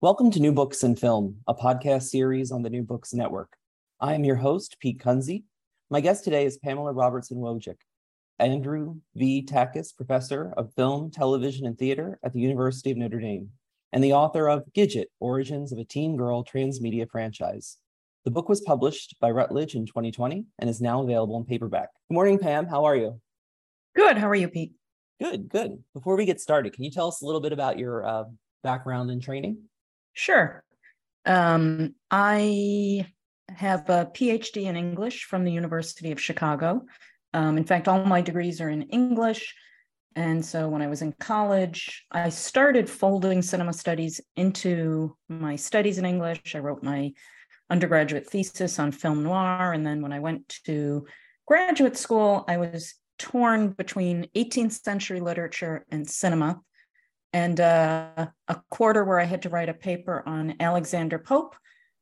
Welcome to New Books and Film, a podcast series on the New Books Network. I am your host, Pete Kunze. My guest today is Pamela Robertson Wojcik, Andrew V. Tackes Professor of Film, Television, and Theater at the University of Notre Dame, and the author of Gidget Origins of a Teen Girl Transmedia Franchise. The book was published by Routledge in 2020 and is now available in paperback. Good morning, Pam. How are you? Good. How are you, Pete? Good, good. Before we get started, can you tell us a little bit about your uh, background and training? Sure. Um, I have a PhD in English from the University of Chicago. Um, in fact, all my degrees are in English. And so when I was in college, I started folding cinema studies into my studies in English. I wrote my undergraduate thesis on film noir. And then when I went to graduate school, I was torn between 18th century literature and cinema and uh, a quarter where I had to write a paper on Alexander Pope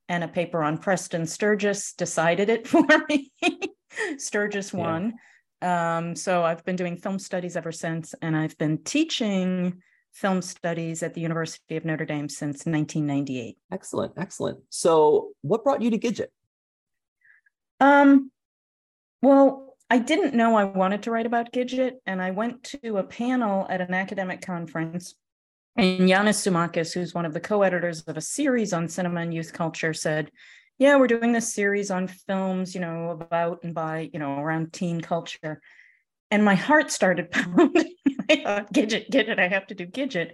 and a paper on Preston Sturges decided it for me. Sturges yeah. won. Um, so I've been doing film studies ever since, and I've been teaching film studies at the University of Notre Dame since 1998. Excellent, excellent. So, what brought you to Gidget? Um, well, I didn't know I wanted to write about Gidget, and I went to a panel at an academic conference. And Yannis Tzioumakis, who's one of the co-editors of a series on cinema and youth culture, said, "Yeah, we're doing this series on films, you know, about and by, you know, around teen culture." And my heart started pounding. I thought, "Gidget, Gidget, I have to do Gidget."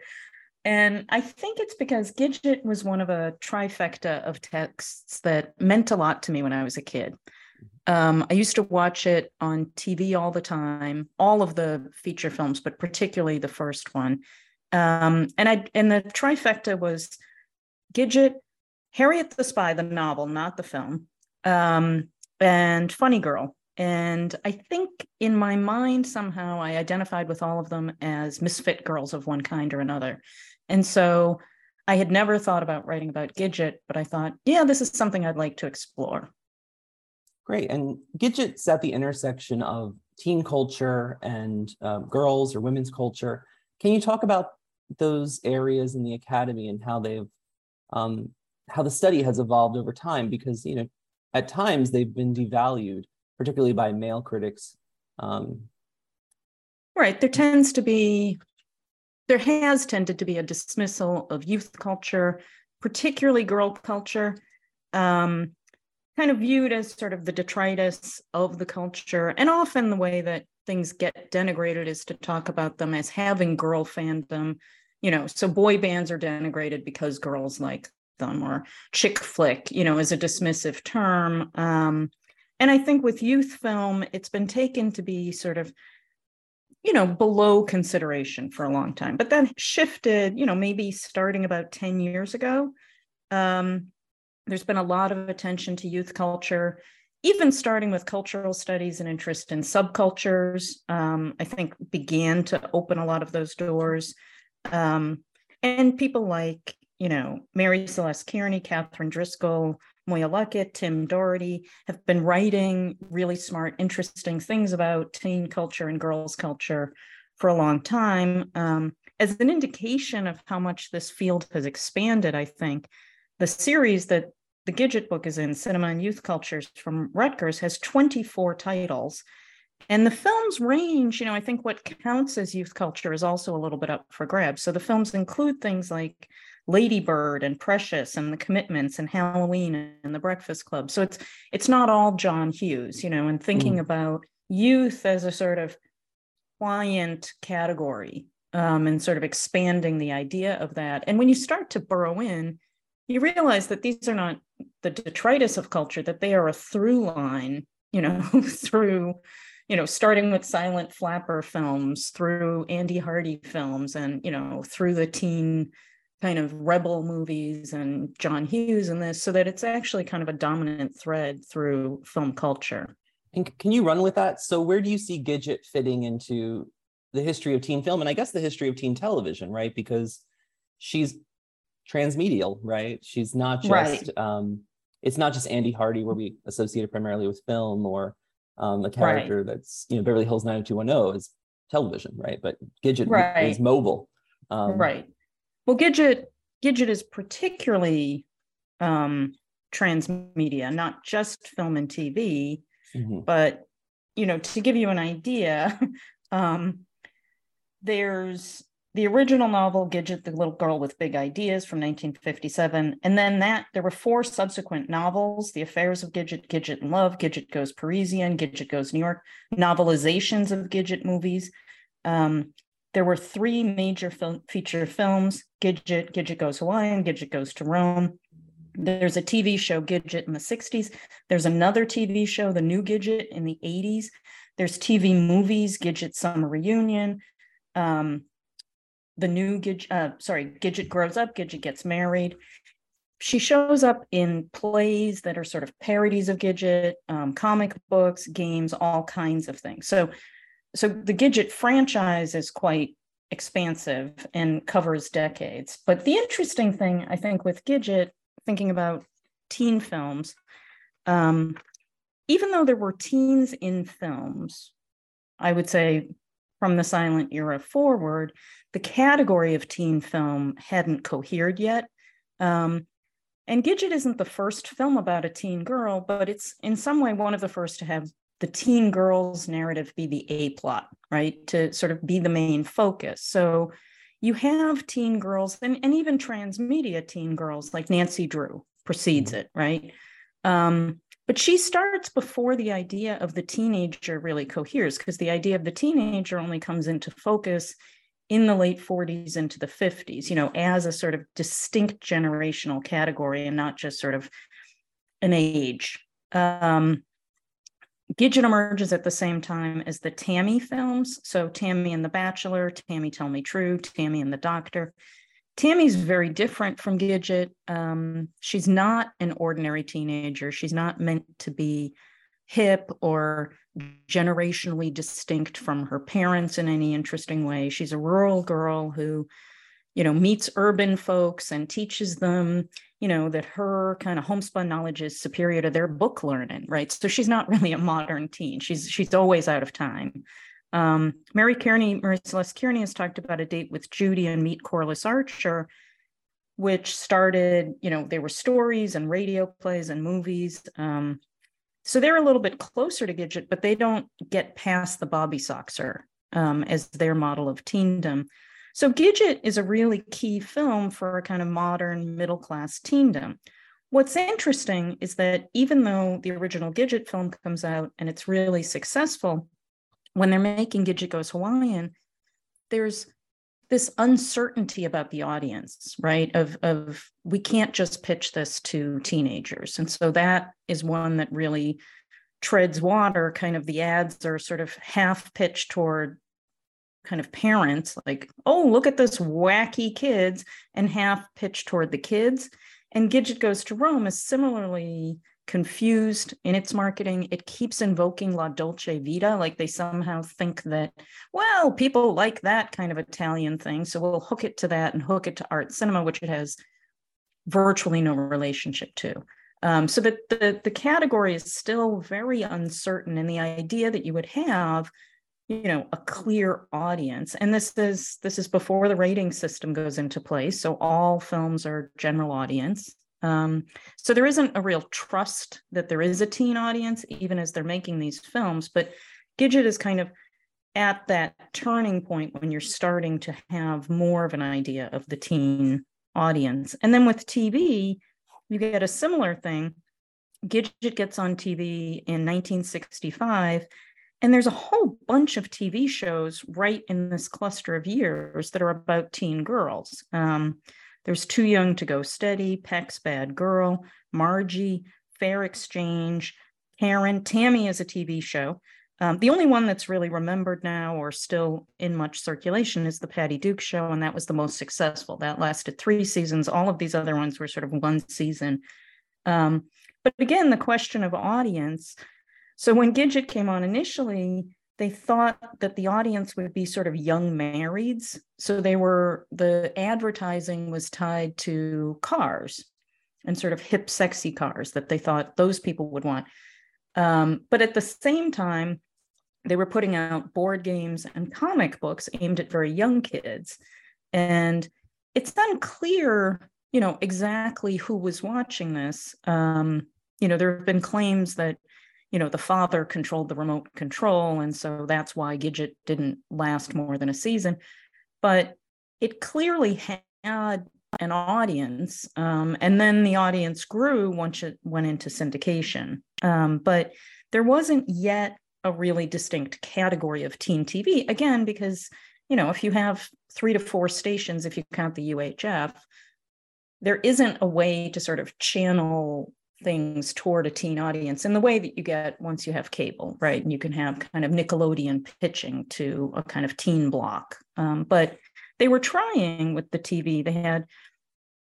And I think it's because Gidget was one of a trifecta of texts that meant a lot to me when I was a kid. Um, I used to watch it on TV all the time, all of the feature films, but particularly the first one. Um, and I and the trifecta was Gidget, Harriet the Spy, the novel, not the film, um, and Funny Girl. And I think in my mind somehow I identified with all of them as misfit girls of one kind or another. And so I had never thought about writing about Gidget, but I thought, yeah, this is something I'd like to explore. Great. And Gidget's at the intersection of teen culture and uh, girls or women's culture. Can you talk about those areas in the academy and how they've um, how the study has evolved over time? Because you know, at times they've been devalued, particularly by male critics. Um, right. There tends to be, there has tended to be a dismissal of youth culture, particularly girl culture. Um, kind of viewed as sort of the detritus of the culture. And often the way that things get denigrated is to talk about them as having girl fandom. You know, so boy bands are denigrated because girls like them, or chick flick, you know, is a dismissive term. Um, and I think with youth film, it's been taken to be sort of you know below consideration for a long time but then shifted you know maybe starting about 10 years ago um, there's been a lot of attention to youth culture, even starting with cultural studies and interest in subcultures. Um, I think began to open a lot of those doors. Um, and people like, you know, Mary Celeste Kearney, Catherine Driscoll, Moya Luckett, Tim Doherty have been writing really smart, interesting things about teen culture and girls' culture for a long time. Um, as an indication of how much this field has expanded, I think the series that the Gidget book is in, Cinema and Youth Cultures from Rutgers, has 24 titles. And the films range, you know, I think what counts as youth culture is also a little bit up for grabs. So the films include things like Lady Bird and Precious and The Commitments and Halloween and The Breakfast Club. So it's it's not all John Hughes, you know, and thinking mm. about youth as a sort of pliant category um, and sort of expanding the idea of that. And when you start to burrow in, you realize that these are not the detritus of culture, that they are a through line, you know, through, you know, starting with silent flapper films, through Andy Hardy films, and, you know, through the teen kind of rebel movies and John Hughes and this, so that it's actually kind of a dominant thread through film culture. And can you run with that? So where do you see Gidget fitting into the history of teen film and I guess the history of teen television, right? Because she's transmedial, right? She's not just right. um it's not just Andy Hardy where we associate it primarily with film or um, a character right. that's you know Beverly Hills 90210 is television, right? But Gidget right. is mobile. Um, right. Well, Gidget Gidget is particularly um, transmedia, not just film and TV, mm-hmm. but you know, to give you an idea, um, there's the original novel Gidget, the little girl with big ideas from 1957, and then that there were four subsequent novels: The Affairs of Gidget, Gidget in Love, Gidget Goes Parisian, Gidget Goes New York, novelizations of Gidget movies. Um, there were three major film, feature films: Gidget, Gidget Goes Hawaiian, Gidget Goes to Rome. There's a TV show, Gidget, in the 60s. There's another TV show, The New Gidget, in the 80s. There's TV movies, Gidget Summer Reunion. Um, the new Gidget, uh, sorry, Gidget grows up, Gidget gets married. She shows up in plays that are sort of parodies of Gidget, um, comic books, games, all kinds of things. So, so the Gidget franchise is quite expansive and covers decades. But the interesting thing, I think, with Gidget thinking about teen films, um, even though there were teens in films, I would say from the silent era forward, the category of teen film hadn't cohered yet. Um, and Gidget isn't the first film about a teen girl, but it's in some way one of the first to have the teen girl's narrative be the A plot, right? To sort of be the main focus. So you have teen girls and, and even transmedia teen girls like Nancy Drew precedes mm-hmm. it, right? Um, but she starts before the idea of the teenager really coheres, because the idea of the teenager only comes into focus in the late 40s into the 50s, you know, as a sort of distinct generational category and not just sort of an age. Um, Gidget emerges at the same time as the Tammy films. So Tammy and the Bachelor, Tammy Tell Me True, Tammy and the Doctor. Tammy's very different from Gidget. Um, she's not an ordinary teenager. She's not meant to be hip or generationally distinct from her parents in any interesting way. She's a rural girl who, you know, meets urban folks and teaches them you know that her kind of homespun knowledge is superior to their book learning right so she's not really a modern teen she's she's always out of time um, mary kearney mary celeste kearney has talked about a date with judy and meet corliss archer which started you know there were stories and radio plays and movies um, so they're a little bit closer to gidget but they don't get past the bobby soxer um, as their model of teendom so Gidget is a really key film for a kind of modern middle class teendom. What's interesting is that even though the original Gidget film comes out and it's really successful, when they're making Gidget Goes Hawaiian, there's this uncertainty about the audience, right? Of of we can't just pitch this to teenagers. And so that is one that really treads water. Kind of the ads are sort of half pitched toward kind of parents like oh look at this wacky kids and half pitched toward the kids and gidget goes to rome is similarly confused in its marketing. It keeps invoking la dolce vita like they somehow think that well people like that kind of italian thing so we'll hook it to that and hook it to art cinema which it has virtually no relationship to. Um, so that the, the category is still very uncertain and the idea that you would have you know a clear audience and this is this is before the rating system goes into place so all films are general audience um, so there isn't a real trust that there is a teen audience even as they're making these films but gidget is kind of at that turning point when you're starting to have more of an idea of the teen audience and then with tv you get a similar thing gidget gets on tv in 1965 and there's a whole bunch of TV shows right in this cluster of years that are about teen girls. Um, there's Too Young to Go Steady, Peck's Bad Girl, Margie, Fair Exchange, Karen. Tammy is a TV show. Um, the only one that's really remembered now or still in much circulation is the Patty Duke show, and that was the most successful. That lasted three seasons. All of these other ones were sort of one season. Um, but again, the question of audience. So when Gidget came on initially, they thought that the audience would be sort of young marrieds. So they were, the advertising was tied to cars and sort of hip, sexy cars that they thought those people would want. Um, but at the same time, they were putting out board games and comic books aimed at very young kids. And it's unclear, you know, exactly who was watching this. Um, you know, there have been claims that, you know, the father controlled the remote control. And so that's why Gidget didn't last more than a season. But it clearly had an audience. Um, and then the audience grew once it went into syndication. Um, but there wasn't yet a really distinct category of teen TV. Again, because you know, if you have three to four stations, if you count the UHF, there isn't a way to sort of channel things toward a teen audience in the way that you get once you have cable, right? And you can have kind of Nickelodeon pitching to a kind of teen block. Um, but they were trying with the TV. They had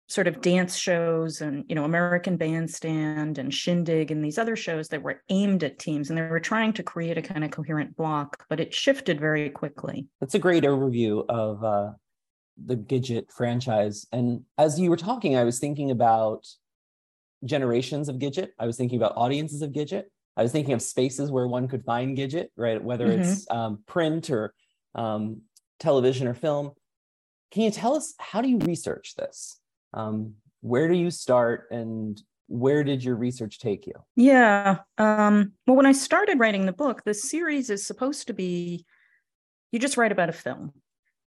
sort of dance shows and you know American Bandstand and Shindig and these other shows that were aimed at teams and they were trying to create a kind of coherent block, but it shifted very quickly. That's a great overview of uh, the Gidget franchise. And as you were talking, I was thinking about generations of Gidget. I was thinking about audiences of Gidget. I was thinking of spaces where one could find Gidget, right? Whether mm-hmm. it's um, print or um, television or film. Can you tell us how do you research this? Um, where do you start and where did your research take you? Yeah. Um, well, when I started writing the book, the series is supposed to be you just write about a film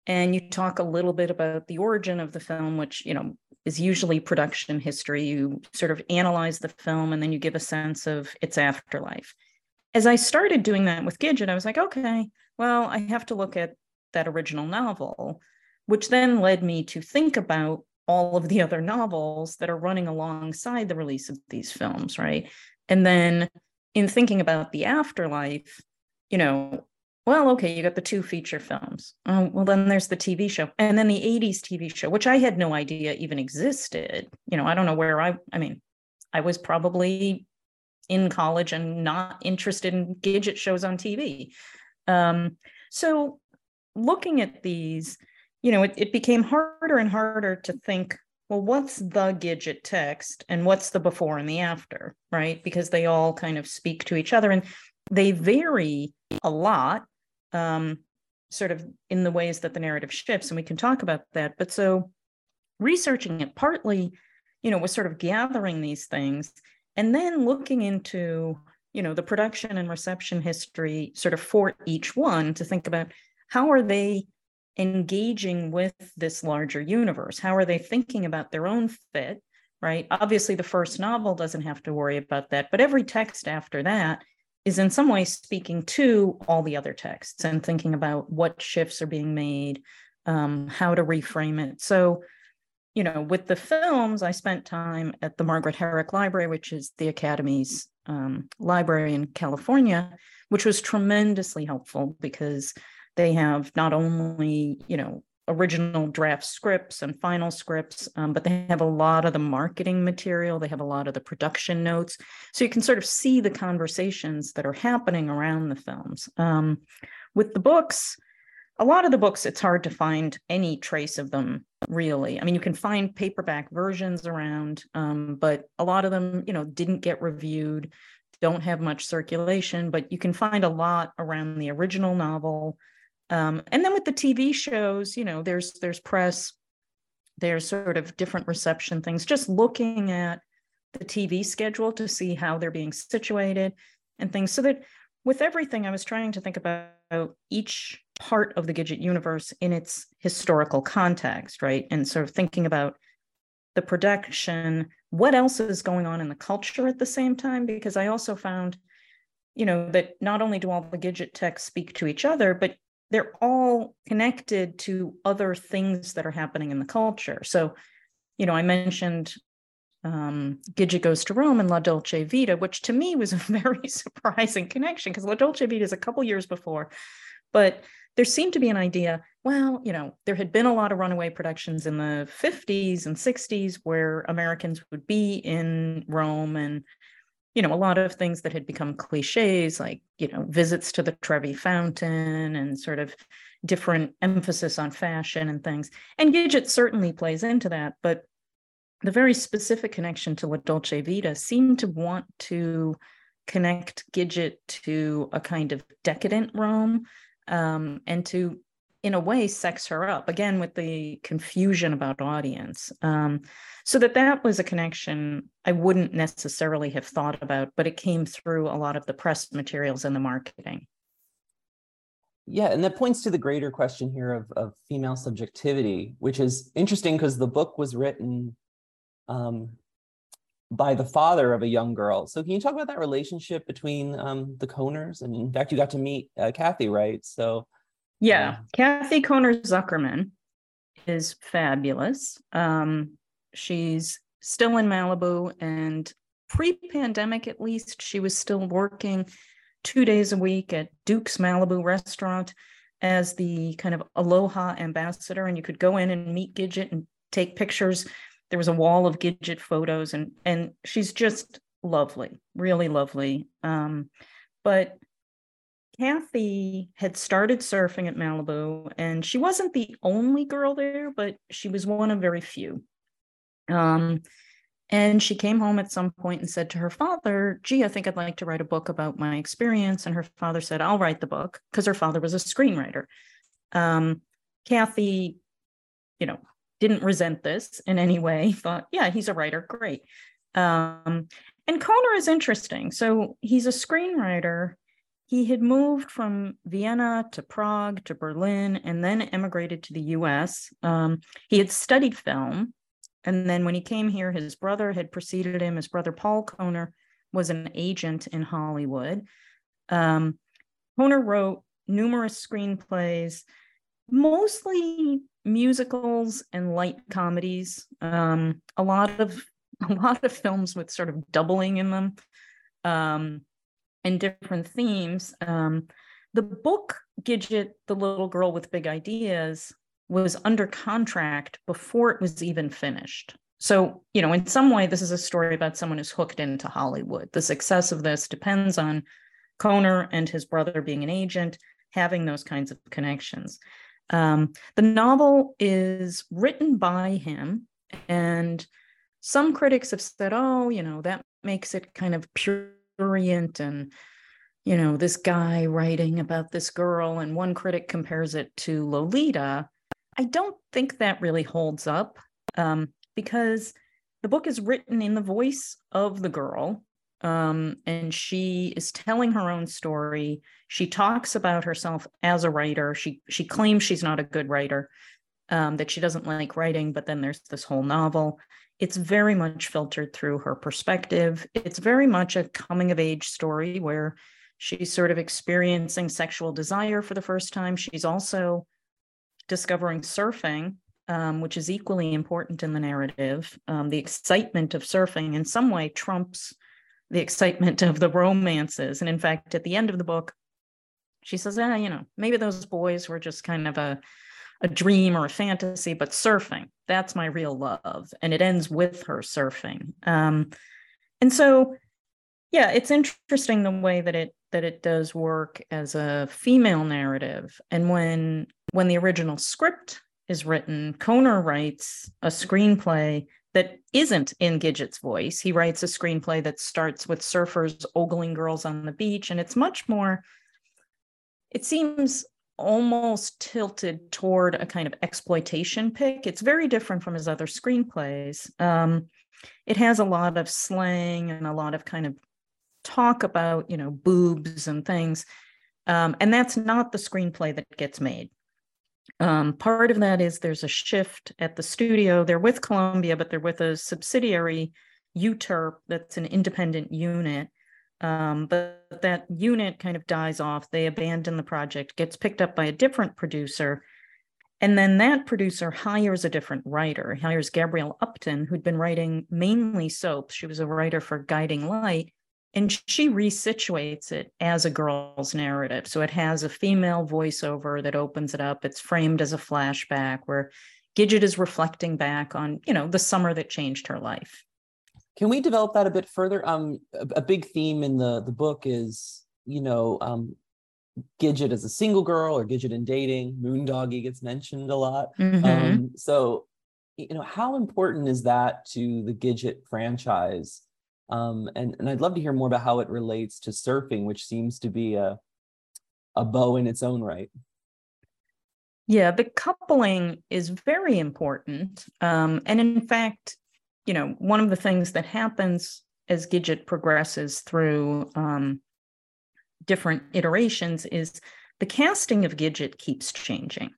and you talk a little bit about the origin of the film, which, you know, is usually production history. You sort of analyze the film and then you give a sense of its afterlife. As I started doing that with Gidget, I was like, okay, well, I have to look at that original novel, which then led me to think about all of the other novels that are running alongside the release of these films, right? And then in thinking about the afterlife, you know, well, okay, you got the two feature films. Oh, well, then there's the TV show. And then the 80s TV show, which I had no idea even existed. You know, I don't know where I, I mean, I was probably in college and not interested in Gidget shows on TV. Um, so looking at these, you know, it, it became harder and harder to think, well, what's the Gidget text and what's the before and the after, right? Because they all kind of speak to each other and they vary a lot, um, sort of in the ways that the narrative shifts. And we can talk about that. But so researching it partly, you know, was sort of gathering these things and then looking into, you know, the production and reception history sort of for each one to think about how are they engaging with this larger universe? How are they thinking about their own fit? Right. Obviously, the first novel doesn't have to worry about that, but every text after that is in some way speaking to all the other texts and thinking about what shifts are being made, um, how to reframe it. So, you know, with the films, I spent time at the Margaret Herrick Library, which is the Academy's um, library in California, which was tremendously helpful because they have not only, you know, original draft scripts and final scripts, um, but they have a lot of the marketing material. They have a lot of the production notes. So you can sort of see the conversations that are happening around the films. Um, with the books, a lot of the books, it's hard to find any trace of them really. I mean, you can find paperback versions around, um, but a lot of them, you know, didn't get reviewed, don't have much circulation, but you can find a lot around the original novel um, and then with the tv shows you know there's there's press there's sort of different reception things just looking at the tv schedule to see how they're being situated and things. So that with everything i was trying to think about each part of the gidget universe in its historical context right? And sort of thinking about the production what else is going on in the culture at the same time? Because i also found you know, that not only do all the Gidget texts speak to each other, but they're all connected to other things that are happening in the culture. So, you know, I mentioned um, Gidget Goes to Rome and La Dolce Vita, which to me was a very surprising connection because La Dolce Vita is a couple years before. But there seemed to be an idea well, you know, there had been a lot of runaway productions in the 50s and 60s where Americans would be in Rome and you know, a lot of things that had become cliches, like, you know, visits to the Trevi Fountain and sort of different emphasis on fashion and things. And Gidget certainly plays into that, but the very specific connection to La Dolce Vita seemed to want to connect Gidget to a kind of decadent Rome um, and to in a way sex her up again with the confusion about audience. Um, so that that was a connection i wouldn't necessarily have thought about but it came through a lot of the press materials and the marketing. Yeah and that points to the greater question here of, of female subjectivity which is interesting because the book was written um, by the father of a young girl. So can you talk about that relationship between um, the Kohners and in fact you got to meet uh, kathy right? So yeah, Kathy Kohner Zuckerman is fabulous. Um, she's still in Malibu, and pre-pandemic, at least, she was still working two days a week at Duke's Malibu restaurant as the kind of Aloha ambassador, and you could go in and meet Gidget and take pictures. There was a wall of Gidget photos, and and she's just lovely, really lovely. Um, but Kathy had started surfing at Malibu, and she wasn't the only girl there, but she was one of very few. Um, and she came home at some point and said to her father, Gee, I think I'd like to write a book about my experience. And her father said, I'll write the book because her father was a screenwriter. Um, Kathy, you know, didn't resent this in any way, thought, Yeah, he's a writer. Great. Um, and Kohner is interesting. So he's a screenwriter he had moved from Vienna to Prague to Berlin and then emigrated to the US. Um, he had studied film. And then when he came here, his brother had preceded him. His brother, Paul Kohner, was an agent in Hollywood. Um, Kohner wrote numerous screenplays, mostly musicals and light comedies. Um, a lot of a lot of films with sort of doubling in them. Um, and different themes. Um, the book Gidget, the little girl with big ideas, was under contract before it was even finished. So, you know, in some way, this is a story about someone who's hooked into Hollywood. The success of this depends on Kohner and his brother being an agent, having those kinds of connections. Um, the novel is written by him, and some critics have said, oh, you know, that makes it kind of pure prurient and you know this guy writing about this girl and one critic compares it to lolita i don't think that really holds up um, because the book is written in the voice of the girl um, and she is telling her own story. She talks about herself as a writer. She she claims she's not a good writer um, that she doesn't like writing but then there's this whole novel it's very much filtered through her perspective. It's very much a coming of age story where she's sort of experiencing sexual desire for the first time. She's also discovering surfing, um, which is equally important in the narrative. Um, the excitement of surfing in some way trumps the excitement of the romances. And in fact, at the end of the book, she says, ah, you know, maybe those boys were just kind of a a dream or a fantasy, but surfing, that's my real love. And it ends with her surfing. Um, and so, yeah, it's interesting the way that it that it does work as a female narrative. And when when the original script is written, Kohner writes a screenplay that isn't in Gidget's voice. He writes a screenplay that starts with surfers ogling girls on the beach, and it's much more. It seems almost tilted toward a kind of exploitation pick. It's very different from his other screenplays. Um, it has a lot of slang and a lot of kind of talk about, you know, boobs and things. Um, and that's not the screenplay that gets made. Um, part of that is there's a shift at the studio. They're with Columbia, but they're with a subsidiary, UTERP, that's an independent unit Um, but that unit kind of dies off. They abandon the project, gets picked up by a different producer. And then that producer hires a different writer, hires Gabrielle Upton, who'd been writing mainly soaps. She was a writer for Guiding Light. And she resituates it as a girl's narrative. So it has a female voiceover that opens it up. It's framed as a flashback where Gidget is reflecting back on, you know, the summer that changed her life. Can we develop that a bit further? Um, a, a big theme in the the book is, you know, um, Gidget as a single girl or Gidget in dating. Moondoggie gets mentioned a lot. Mm-hmm. Um, so, you know, how important is that to the Gidget franchise? Um, and and I'd love to hear more about how it relates to surfing, which seems to be a a bow in its own right. Yeah, the coupling is very important. Um, and in fact, you know, one of the things that happens as Gidget progresses through um, different iterations is the casting of Gidget keeps changing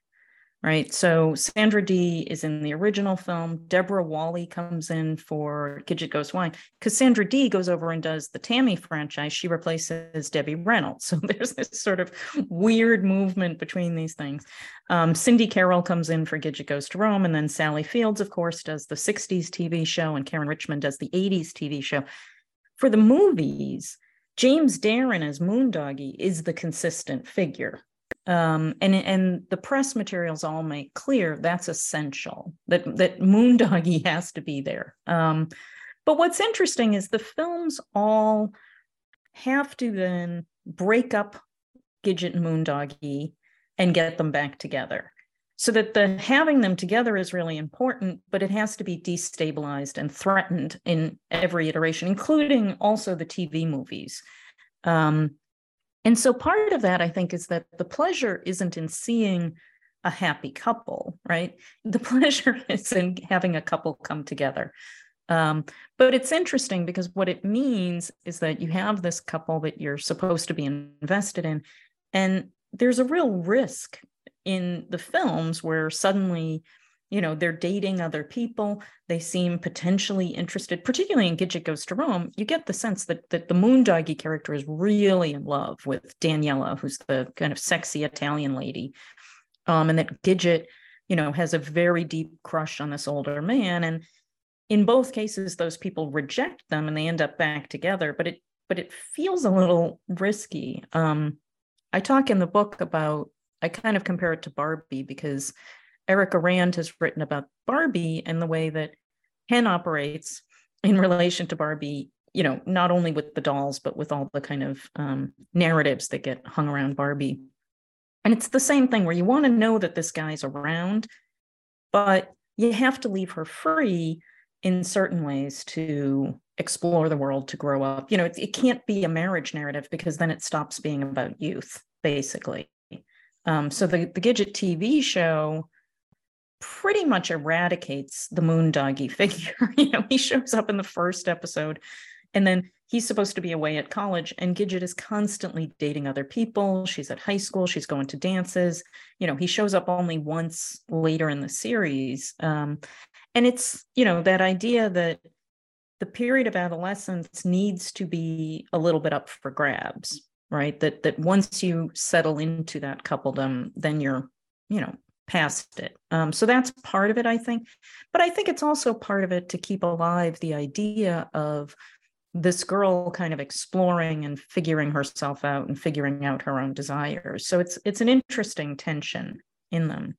right? So Sandra Dee is in the original film. Deborah Walley comes in for Gidget Goes Hawaiian because Sandra Dee goes over and does the Tammy franchise. She replaces Debbie Reynolds. So there's this sort of weird movement between these things. Um, Cindy Carol comes in for Gidget Goes to Rome, and then Sally Fields, of course, does the 60s TV show, and Caryn Richman does the 80s TV show. For the movies, James Darren as Moondoggie is the consistent figure um, and and the press materials all make clear that's essential that that Moondoggie has to be there. Um, but what's interesting is the films all have to then break up Gidget and Moondoggie and get them back together. So that the having them together is really important, but it has to be destabilized and threatened in every iteration, including also the TV movies. Um, and so part of that, I think, is that the pleasure isn't in seeing a happy couple, right? The pleasure is in having a couple come together. Um, but it's interesting because what it means is that you have this couple that you're supposed to be invested in, and there's a real risk in the films where suddenly you know they're dating other people they seem potentially interested particularly in gidget goes to rome you get the sense that, that the moondoggie character is really in love with daniela who's the kind of sexy italian lady. Um, and that gidget you know has a very deep crush on this older man and in both cases those people reject them and they end up back together but it but it feels a little risky. Um, i talk in the book about i kind of compare it to barbie because Erica Rand has written about Barbie and the way that Ken operates in relation to Barbie, you know, not only with the dolls, but with all the kind of um, narratives that get hung around Barbie. And it's the same thing where you want to know that this guy's around, but you have to leave her free in certain ways to explore the world, to grow up. You know, it, it can't be a marriage narrative because then it stops being about youth, basically. Um, so the, the Gidget TV show pretty much eradicates the moondoggie figure. you know, he shows up in the first episode and then he's supposed to be away at college and Gidget is constantly dating other people. She's at high school, she's going to dances. You know, he shows up only once later in the series. Um, and it's, you know, that idea that the period of adolescence needs to be a little bit up for grabs, right? That that once you settle into that coupledom, then you're, you know, past it. Um, so that's part of it, I think. But I think it's also part of it to keep alive the idea of this girl kind of exploring and figuring herself out and figuring out her own desires. So it's it's an interesting tension in them.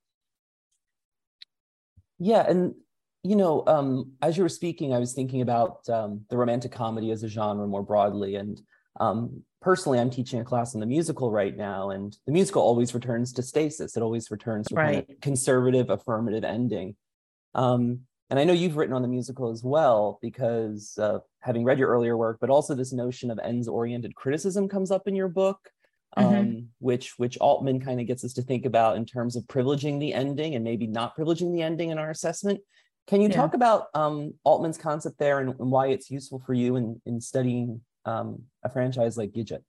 Yeah, and you know, um, as you were speaking, I was thinking about um, the romantic comedy as a genre more broadly, and um, personally, I'm teaching a class on the musical right now, and the musical always returns to stasis. It always returns to right. kind of conservative, affirmative ending. Um, and I know you've written on the musical as well, because uh, having read your earlier work, but also this notion of ends-oriented criticism comes up in your book, mm-hmm. um, which which Altman kind of gets us to think about in terms of privileging the ending and maybe not privileging the ending in our assessment. Can you yeah. talk about um, Altman's concept there and, and, why it's useful for you in, in studying um, a franchise like Gidget?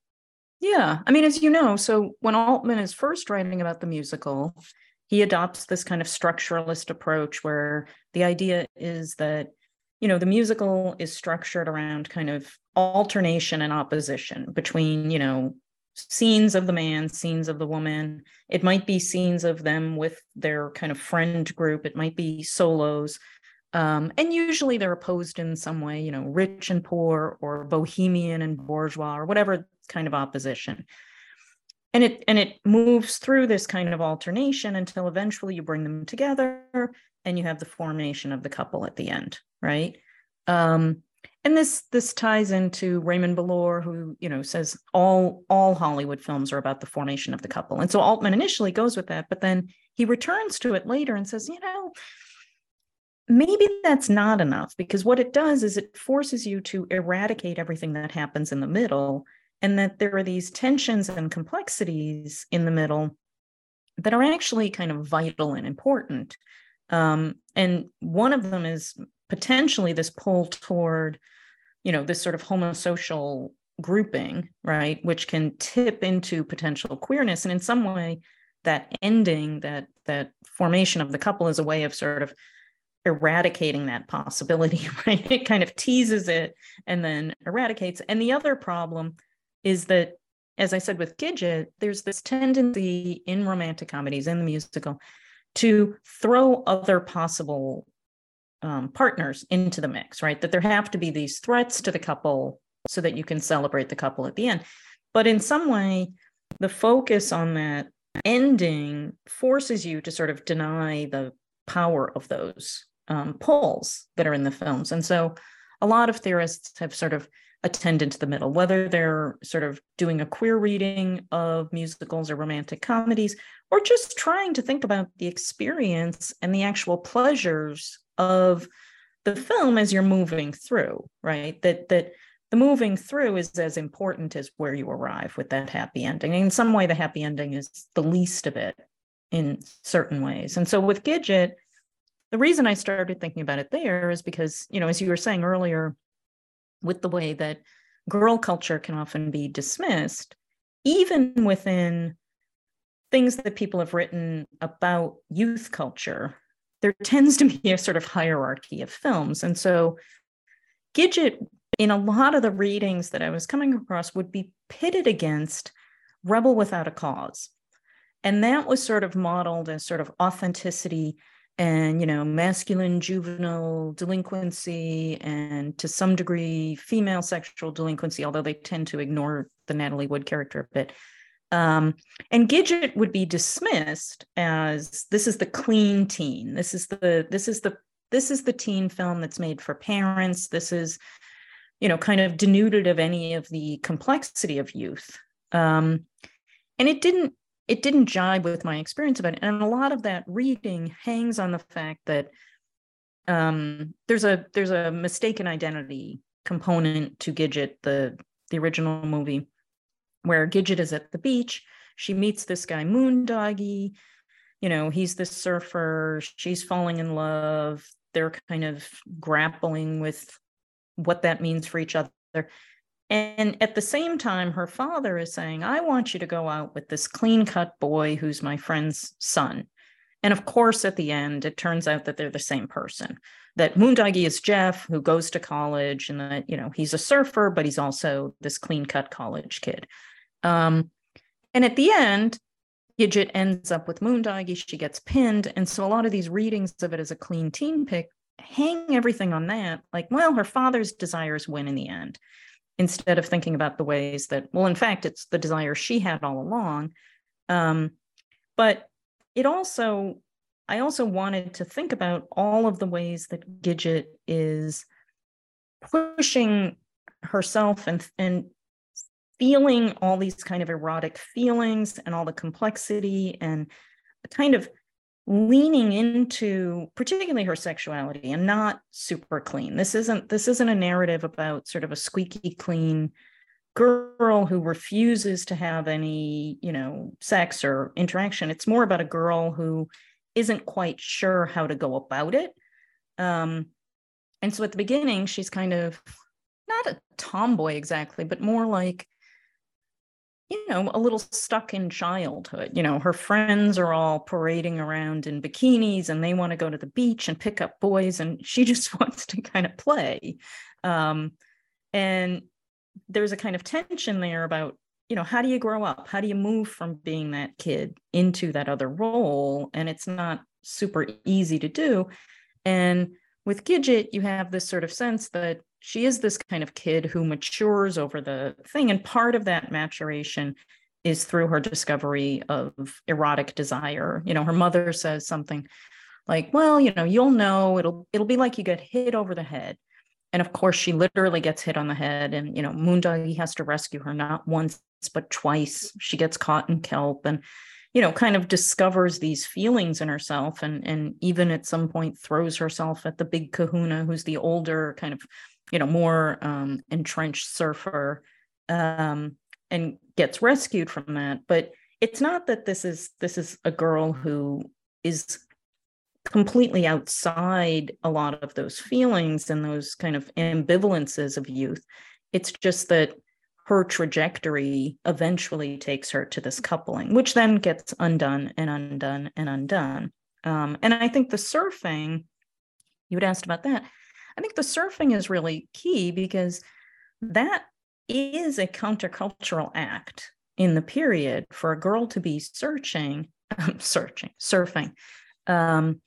Yeah, I mean, as you know, so when Altman is first writing about the musical, he adopts this kind of structuralist approach where the idea is that you know the musical is structured around kind of alternation and opposition between, you know, scenes of the man, scenes of the woman. It might be scenes of them with their kind of friend group. It might be solos. Um, and usually they're opposed in some way, you know, rich and poor or bohemian and bourgeois or whatever kind of opposition. And it and it moves through this kind of alternation until eventually you bring them together and you have the formation of the couple at the end, right? Um, and this this ties into Raymond Bellour, who you know says all all Hollywood films are about the formation of the couple, and so Altman initially goes with that, but then he returns to it later and says, you know, maybe that's not enough because what it does is it forces you to eradicate everything that happens in the middle, and that there are these tensions and complexities in the middle that are actually kind of vital and important. Um, and one of them is potentially this pull toward you know this sort of homosocial grouping right which can tip into potential queerness and in some way that ending that that formation of the couple is a way of sort of eradicating that possibility right it kind of teases it and then eradicates and the other problem is that as i said with gidget there's this tendency in romantic comedies and the musical to throw other possible um, partners into the mix, right? That there have to be these threats to the couple so that you can celebrate the couple at the end. But in some way, the focus on that ending forces you to sort of deny the power of those um, pulls that are in the films. And so a lot of theorists have sort of attended to the middle, whether they're sort of doing a queer reading of musicals or romantic comedies, or just trying to think about the experience and the actual pleasures of the film as you're moving through, right? That that the moving through is as important as where you arrive with that happy ending. In some way, the happy ending is the least of it in certain ways. And so with Gidget, the reason I started thinking about it there is because, you know, as you were saying earlier, with the way that girl culture can often be dismissed, even within things that people have written about youth culture, there tends to be a sort of hierarchy of films. And so Gidget, in a lot of the readings that I was coming across, would be pitted against Rebel Without a Cause. And that was sort of modeled as sort of authenticity and, you know, masculine juvenile delinquency and to some degree female sexual delinquency, although they tend to ignore the Natalie Wood character a bit. Um, and Gidget would be dismissed as this is the clean teen. This is the this is the this is the teen film that's made for parents. This is, you know, kind of denuded of any of the complexity of youth. Um, and it didn't it didn't jibe with my experience of it. And a lot of that reading hangs on the fact that um, there's a there's a mistaken identity component to Gidget, the the original movie where Gidget is at the beach. She meets this guy, Moondoggie. You know, he's this surfer. She's falling in love. They're kind of grappling with what that means for each other. And at the same time, her father is saying, I want you to go out with this clean cut boy who's my friend's son. And of course, at the end, it turns out that they're the same person. That Moondoggie is Jeff, who goes to college, and that, you know, he's a surfer, but he's also this clean cut college kid. Um, and at the end, Gidget ends up with Moondoggie. She gets pinned. And so a lot of these readings of it as a clean teen pick hang everything on that. Like, well, her father's desires win in the end, instead of thinking about the ways that, well, in fact, it's the desire she had all along. Um, but it also, I also wanted to think about all of the ways that Gidget is pushing herself and and feeling all these kind of erotic feelings and all the complexity and a kind of leaning into particularly her sexuality and not super clean. This isn't this isn't a narrative about sort of a squeaky clean girl who refuses to have any you know sex or interaction. It's more about a girl who isn't quite sure how to go about it. Um and so at the beginning she's kind of not a tomboy exactly but more like you know, a little stuck in childhood. You know, her friends are all parading around in bikinis and they want to go to the beach and pick up boys, and she just wants to kind of play. Um, and there's a kind of tension there about you know how do you grow up how do you move from being that kid into that other role and it's not super easy to do and with gidget you have this sort of sense that she is this kind of kid who matures over the thing and part of that maturation is through her discovery of erotic desire. You know her mother says something like well you know you'll know it'll it'll be like you get hit over the head. And of course she literally gets hit on the head and you know moondoggie has to rescue her not once but twice. She gets caught in kelp and you know kind of discovers these feelings in herself and and even at some point throws herself at the big kahuna who's the older kind of you know more um, entrenched surfer um, and gets rescued from that but it's not that this is this is a girl who is completely outside a lot of those feelings and those kind of ambivalences of youth. It's just that her trajectory eventually takes her to this coupling, which then gets undone and undone and undone. Um, and I think the surfing, you had asked about that. I think the surfing is really key because that is a countercultural act in the period for a girl to be searching, um, searching, surfing, um,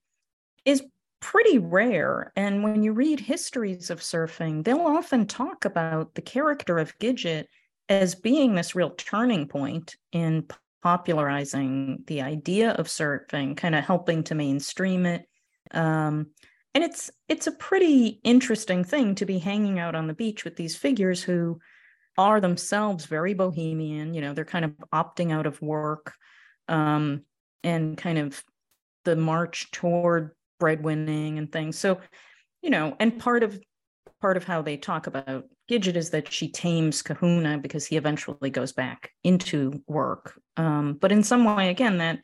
is pretty rare. And when you read histories of surfing, they'll often talk about the character of Gidget as being this real turning point in popularizing the idea of surfing, kind of helping to mainstream it. Um, and it's it's a pretty interesting thing to be hanging out on the beach with these figures who are themselves very bohemian. You know, they're kind of opting out of work um, and kind of the march toward breadwinning and things. So, you know, and part of part of how they talk about Gidget is that she tames Kahuna because he eventually goes back into work. Um, but in some way, again, that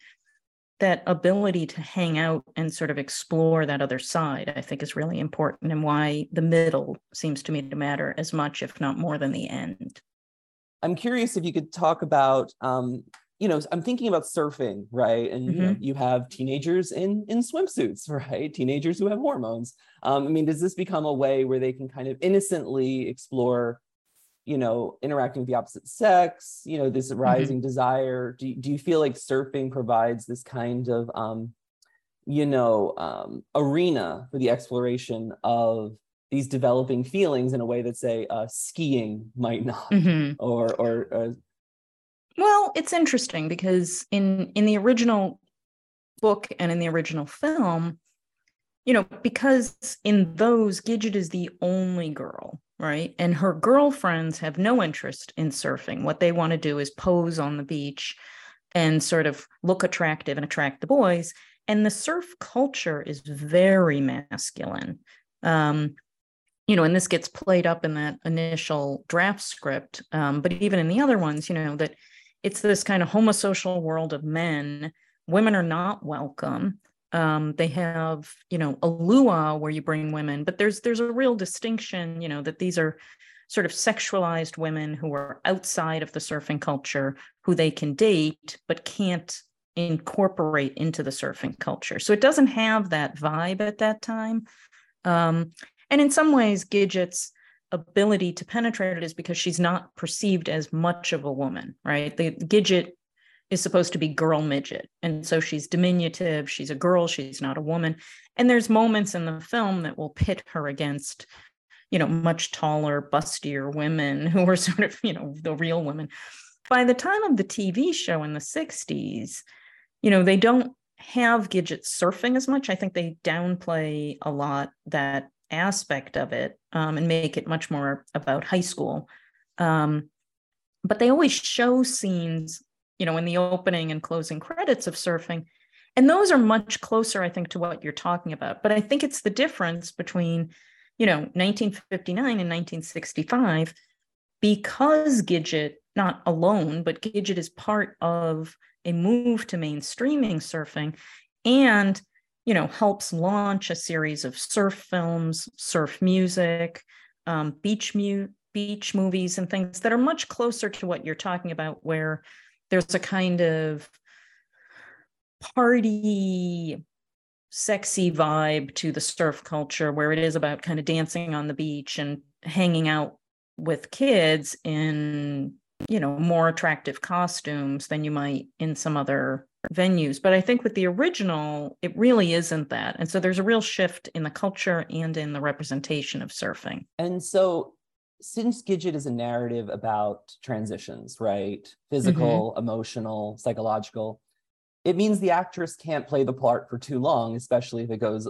that ability to hang out and sort of explore that other side, I think, is really important, and why the middle seems to me to matter as much, if not more, than the end. I'm curious if you could talk about um, you know, I'm thinking about surfing, right? And mm-hmm. you, know, mm-hmm. you have teenagers in in swimsuits, right? Teenagers who have hormones. Um, I mean, does this become a way where they can kind of innocently explore, you know, interacting with the opposite sex? You know, this mm-hmm. rising mm-hmm. desire. Do do you feel like surfing provides this kind of, um, you know, um, arena for the exploration of these developing feelings in a way that say uh, skiing might not mm-hmm. or or uh, well, it's interesting because in in the original book and in the original film, you know, because in those Gidget is the only girl, right? And her girlfriends have no interest in surfing. What they want to do is pose on the beach and sort of look attractive and attract the boys. And the surf culture is very masculine. Um, you know, and this gets played up in that initial draft script, um, but even in the other ones, you know, that it's this kind of homosocial world of men. Women are not welcome. Um, they have, you know, a luau where you bring women, but there's there's a real distinction, you know, that these are sort of sexualized women who are outside of the surfing culture, who they can date but can't incorporate into the surfing culture. So it doesn't have that vibe at that time. Um, and in some ways, Gidget's ability to penetrate it is because she's not perceived as much of a woman, right? The Gidget is supposed to be girl midget. And so she's diminutive, she's a girl, she's not a woman. And there's moments in the film that will pit her against, you know, much taller, bustier women who are sort of, you know, the real women. By the time of the TV show in the 60s, you know, they don't have Gidget surfing as much. I think they downplay a lot that aspect of it um, and make it much more about high school. Um, but they always show scenes, you know, in the opening and closing credits of surfing. And those are much closer, I think, to what you're talking about. But I think it's the difference between, you know, 1959 and 1965, because Gidget, not alone, but Gidget is part of a move to mainstreaming surfing. And you know, helps launch a series of surf films, surf music, um, beach beach movies, and things that are much closer to what you're talking about, where there's a kind of party sexy vibe to the surf culture where it is about kind of dancing on the beach and hanging out with kids in you know more attractive costumes than you might in some other venues. But i think with the original it really isn't that. And so there's a real shift in the culture and in the representation of surfing. And so since Gidget is a narrative about transitions, right? Physical, mm-hmm. emotional, psychological, it means the actress can't play the part for too long, especially if it goes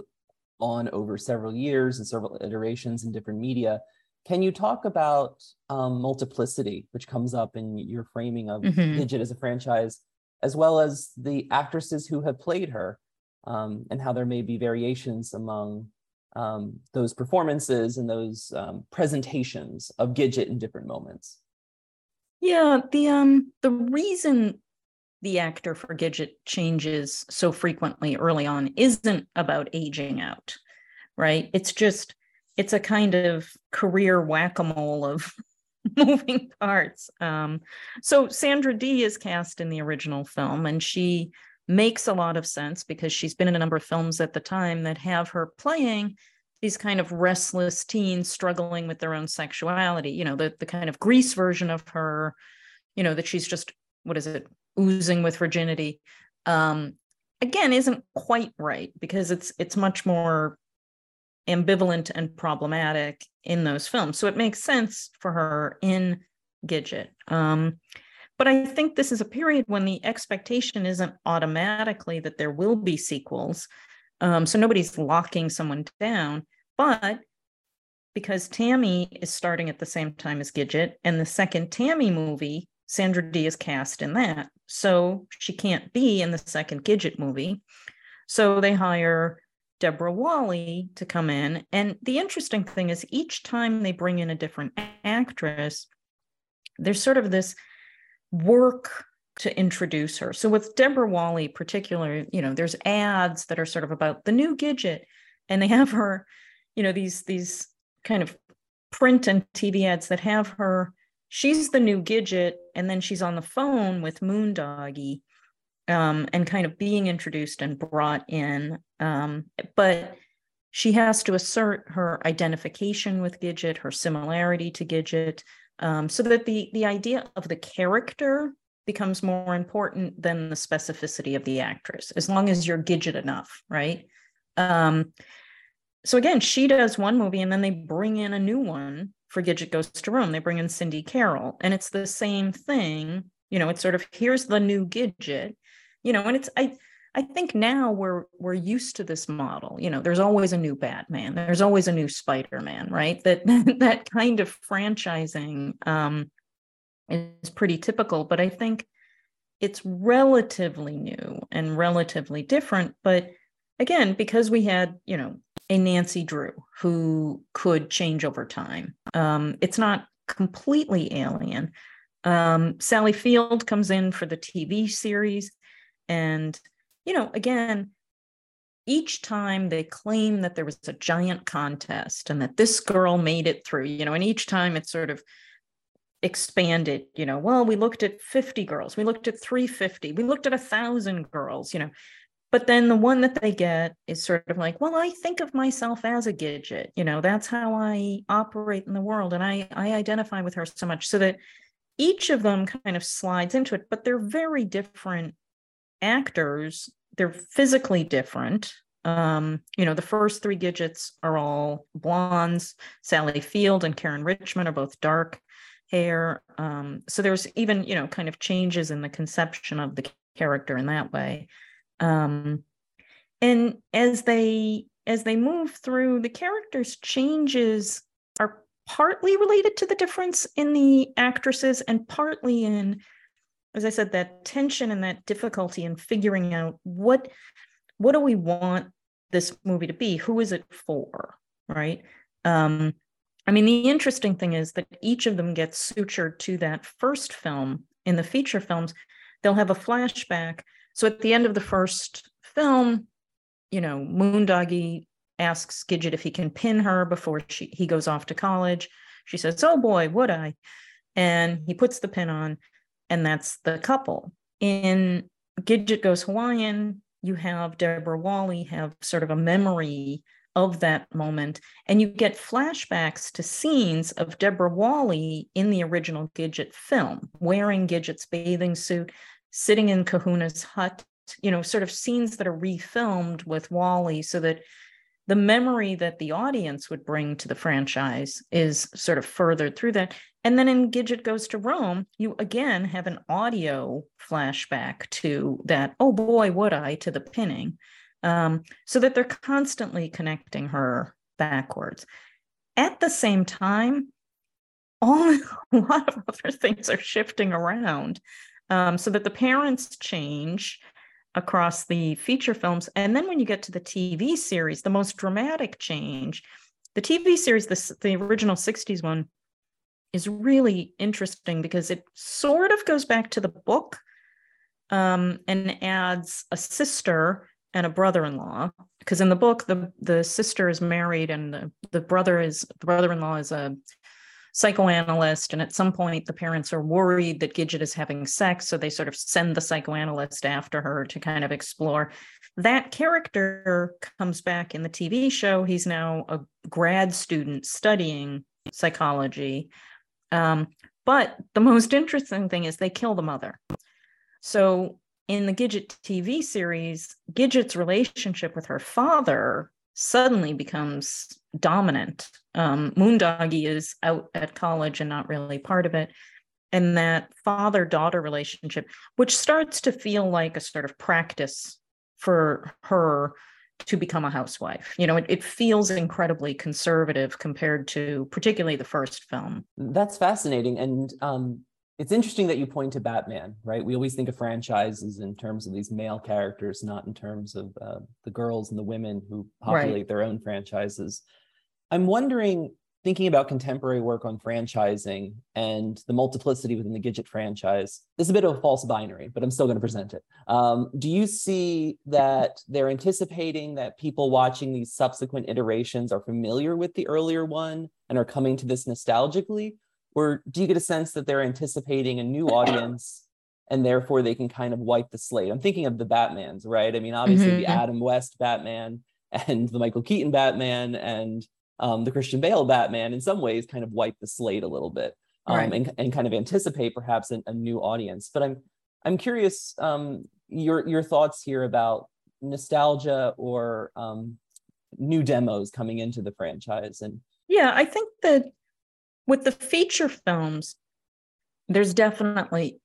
on over several years and several iterations in different media. Can you talk about um, multiplicity, which comes up in your framing of mm-hmm. Gidget as a franchise, as well as the actresses who have played her, um, and how there may be variations among um, those performances and those um, presentations of Gidget in different moments? Yeah, the um the reason the actor for Gidget changes so frequently early on isn't about aging out, right? It's just it's a kind of career whack-a-mole of moving parts. Um, so Sandra Dee is cast in the original film, and she makes a lot of sense because she's been in a number of films at the time that have her playing these kind of restless teens struggling with their own sexuality. You know, the the kind of Grease version of her, you know, that she's just what is it, oozing with virginity. Um, again, isn't quite right because it's it's much more ambivalent and problematic in those films. So it makes sense for her in Gidget. Um, but I think this is a period when the expectation isn't automatically that there will be sequels. Um, so nobody's locking someone down. But because Tammy is starting at the same time as Gidget, and the second Tammy movie, Sandra Dee is cast in that. So she can't be in the second Gidget movie. So they hire Deborah Walley to come in. And the interesting thing is, each time they bring in a different actress, there's sort of this work to introduce her. So with Deborah Walley, particularly, you know, there's ads that are sort of about the new Gidget, and they have her, you know, these these kind of print and TV ads that have her. She's the new Gidget, and then she's on the phone with Moondoggie, um, and kind of being introduced and brought in. Um, but she has to assert her identification with Gidget, her similarity to Gidget, um, so that the the idea of the character becomes more important than the specificity of the actress, as long as you're Gidget enough, right? Um, so again, she does one movie and then they bring in a new one for Gidget Goes to Rome. They bring in Cindy Carol, and it's the same thing. You know, it's sort of here's the new Gidget, you know, and it's I I think now we're we're used to this model. You know, there's always a new Batman, there's always a new Spider-Man, right? That that kind of franchising um, is pretty typical, but I think it's relatively new and relatively different. But again, because we had, you know, a Nancy Drew who could change over time, um, it's not completely alien. Um, Sally Field comes in for the TV series. And, you know, again, each time they claim that there was a giant contest and that this girl made it through, you know, and each time it's sort of expanded you know well we looked at 50 girls we looked at 350 we looked at a thousand girls you know. But then the one that they get is sort of like well i think of myself as a gidget you know that's how i operate in the world and i i identify with her so much so that each of them kind of slides into it but they're very different actors they're physically different um, you know, the first three Gidgets are all blondes. Sally Field and Caryn Richman are both dark hair. Um, so there's even, you know, kind of changes in the conception of the character in that way. Um, and as they as they move through, the characters' changes are partly related to the difference in the actresses and partly in, as I said, that tension and that difficulty in figuring out what what do we want this movie to be? Who is it for? Right. Um, I mean, the interesting thing is that each of them gets sutured to that first film. In the feature films, they'll have a flashback. So at the end of the first film, you know, Moondoggie asks Gidget if he can pin her before she, he goes off to college. She says, Oh boy, would I? And he puts the pin on, and that's the couple. In Gidget Goes Hawaiian, you have Deborah Walley have sort of a memory of that moment. And you get flashbacks to scenes of Deborah Walley in the original Gidget film, wearing Gidget's bathing suit, sitting in Kahuna's hut, you know, sort of scenes that are refilmed with Walley so that the memory that the audience would bring to the franchise is sort of furthered through that. And then in Gidget Goes to Rome, you again have an audio flashback to that, oh boy, would I, to the pinning, um, so that they're constantly connecting her backwards. At the same time, all a lot of other things are shifting around um, so that the parents change across the feature films. And then when you get to the TV series, the most dramatic change, the TV series, the, the original 60s one, is really interesting because it sort of goes back to the book um, and adds a sister and a brother-in-law because in the book the the sister is married and the, the brother is the brother-in-law is a psychoanalyst. And at some point, the parents are worried that Gidget is having sex. So they sort of send the psychoanalyst after her to kind of explore. That character comes back in the TV show. He's now a grad student studying psychology. Um, but the most interesting thing is they kill the mother. So in the Gidget TV series, Gidget's relationship with her father suddenly becomes dominant. Um, Moondoggie is out at college and not really part of it. And that father daughter relationship, which starts to feel like a sort of practice for her to become a housewife. You know, it, it feels incredibly conservative compared to particularly the first film. That's fascinating. And um, it's interesting that you point to Batman, right? We always think of franchises in terms of these male characters, not in terms of uh, the girls and the women who populate right. their own franchises. I'm wondering, thinking about contemporary work on franchising and the multiplicity within the Gidget franchise, this is a bit of a false binary, but I'm still going to present it. Um, do you see that they're anticipating that people watching these subsequent iterations are familiar with the earlier one and are coming to this nostalgically? Or do you get a sense that they're anticipating a new audience and therefore they can kind of wipe the slate i'm thinking of the batmans right i mean obviously mm-hmm. the adam west batman and the michael keaton batman and um, the christian bale batman in some ways kind of wipe the slate a little bit um, right. and, and kind of anticipate perhaps a, a new audience but i'm i'm curious um, your your thoughts here about nostalgia or um, new demos coming into the franchise and yeah i think that with the feature films, there's definitely,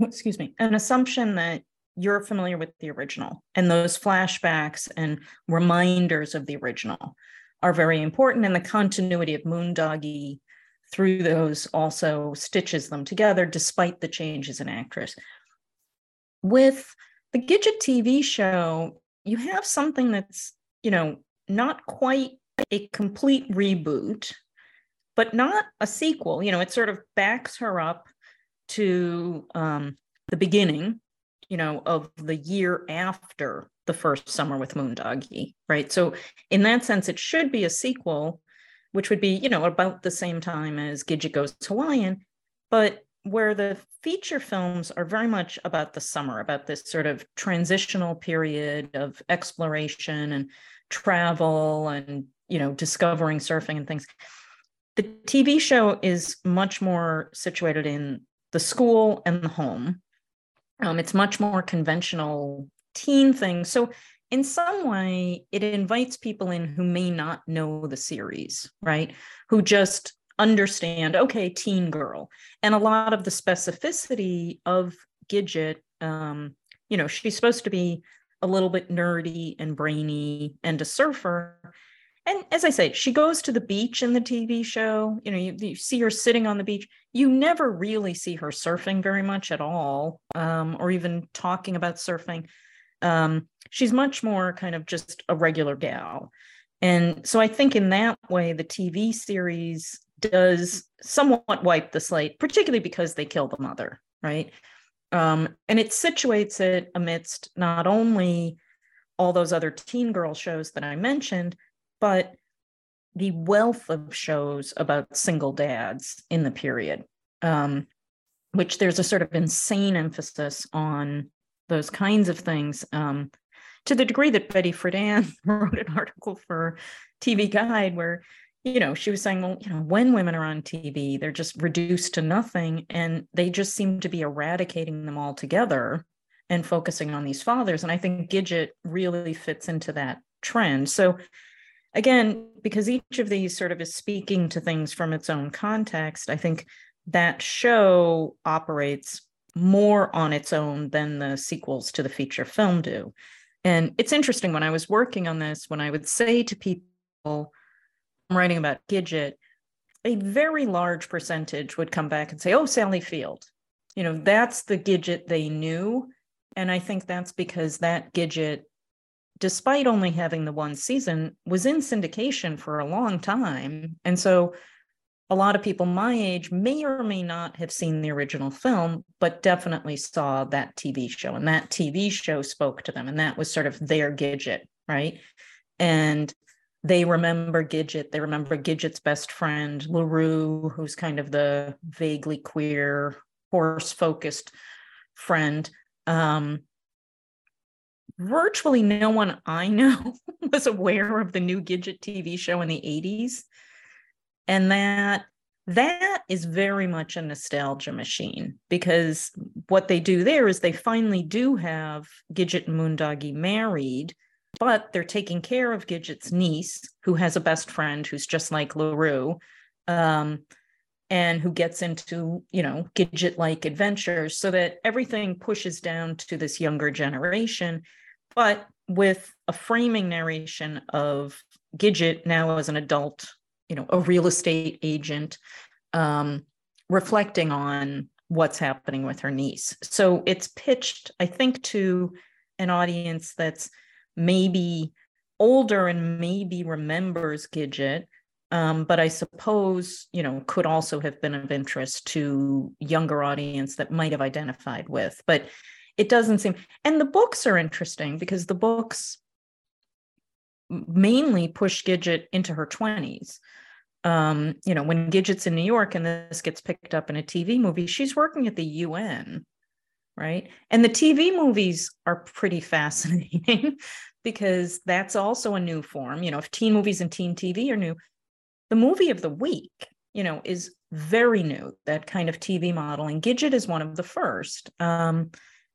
excuse me, an assumption that you're familiar with the original and those flashbacks and reminders of the original are very important and the continuity of moondoggie through those also stitches them together despite the changes in actress. With the gidget tv show you have something that's you know not quite a complete reboot but not a sequel. You know, it sort of backs her up to um, the beginning, you know, of the year after the first summer with Moondoggie, right? So in that sense, it should be a sequel, which would be, you know, about the same time as Gidget Goes Hawaiian, but where the feature films are very much about the summer, about this sort of transitional period of exploration and travel and, you know, discovering surfing and things the TV show is much more situated in the school and the home. Um, it's much more conventional teen thing. So, in some way, it invites people in who may not know the series, right? Who just understand, okay, teen girl. And a lot of the specificity of Gidget, um, you know, she's supposed to be a little bit nerdy and brainy and a surfer and as I say, she goes to the beach in the TV show. You know, you, you, see her sitting on the beach. You never really see her surfing very much at all, um, or even talking about surfing. Um, she's much more kind of just a regular gal. And so I think in that way, the TV series does somewhat wipe the slate, particularly because they kill the mother, right? Um, and it situates it amidst not only all those other teen girl shows that I mentioned, but the wealth of shows about single dads in the period, um, which there's a sort of insane emphasis on those kinds of things. Um, to the degree that Betty Friedan wrote an article for TV Guide where you know, she was saying, well, you know, when women are on TV, they're just reduced to nothing and they just seem to be eradicating them altogether and focusing on these fathers. And I think Gidget really fits into that trend. So, again, because each of these sort of is speaking to things from its own context, I think that show operates more on its own than the sequels to the feature film do. And it's interesting when I was working on this, when I would say to people, I'm writing about Gidget, a very large percentage would come back and say, oh, Sally Field. You know, that's the Gidget they knew. And I think that's because that Gidget, despite only having the one season, was in syndication for a long time. And so a lot of people my age may or may not have seen the original film, but definitely saw that TV show. And that TV show spoke to them. And that was sort of their Gidget, right? And they remember Gidget. They remember Gidget's best friend, LaRue, who's kind of the vaguely queer, horse focused friend. Um, virtually no one I know was aware of the new Gidget TV show in the 80s. And that that is very much a nostalgia machine because what they do there is they finally do have Gidget and Moondoggie married but they're taking care of Gidget's niece, who has a best friend who's just like LaRue, um, and who gets into, you know, Gidget like adventures so that everything pushes down to this younger generation, but with a framing narration of Gidget now as an adult, you know, a real estate agent, um, reflecting on what's happening with her niece. So it's pitched, I think, to an audience that's maybe older and maybe remembers Gidget, um, but I suppose you know could also have been of interest to younger audience that might have identified with. But it doesn't seem. And the books are interesting because the books mainly push Gidget into her twenties. Um, you know, when Gidget's in New York and this gets picked up in a TV movie, she's working at the UN right? And the TV movies are pretty fascinating because that's also a new form. You know, if teen movies and teen TV are new, the movie of the week, you know, is very new, that kind of TV model. And Gidget is one of the first. Um,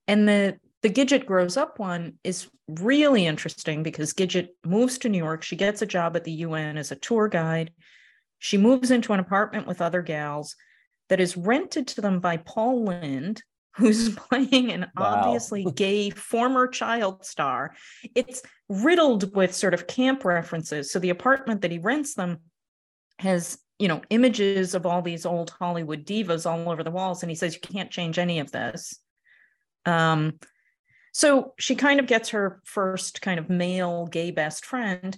and the the Gidget grows up one is really interesting because Gidget moves to New York. She gets a job at the UN as a tour guide. She moves into an apartment with other gals that is rented to them by Paul Lynde, who's playing an wow. obviously gay former child star. It's riddled with sort of camp references. So the apartment that he rents them has, you know, images of all these old Hollywood divas all over the walls. And he says, you can't change any of this. Um, so she kind of gets her first kind of male gay best friend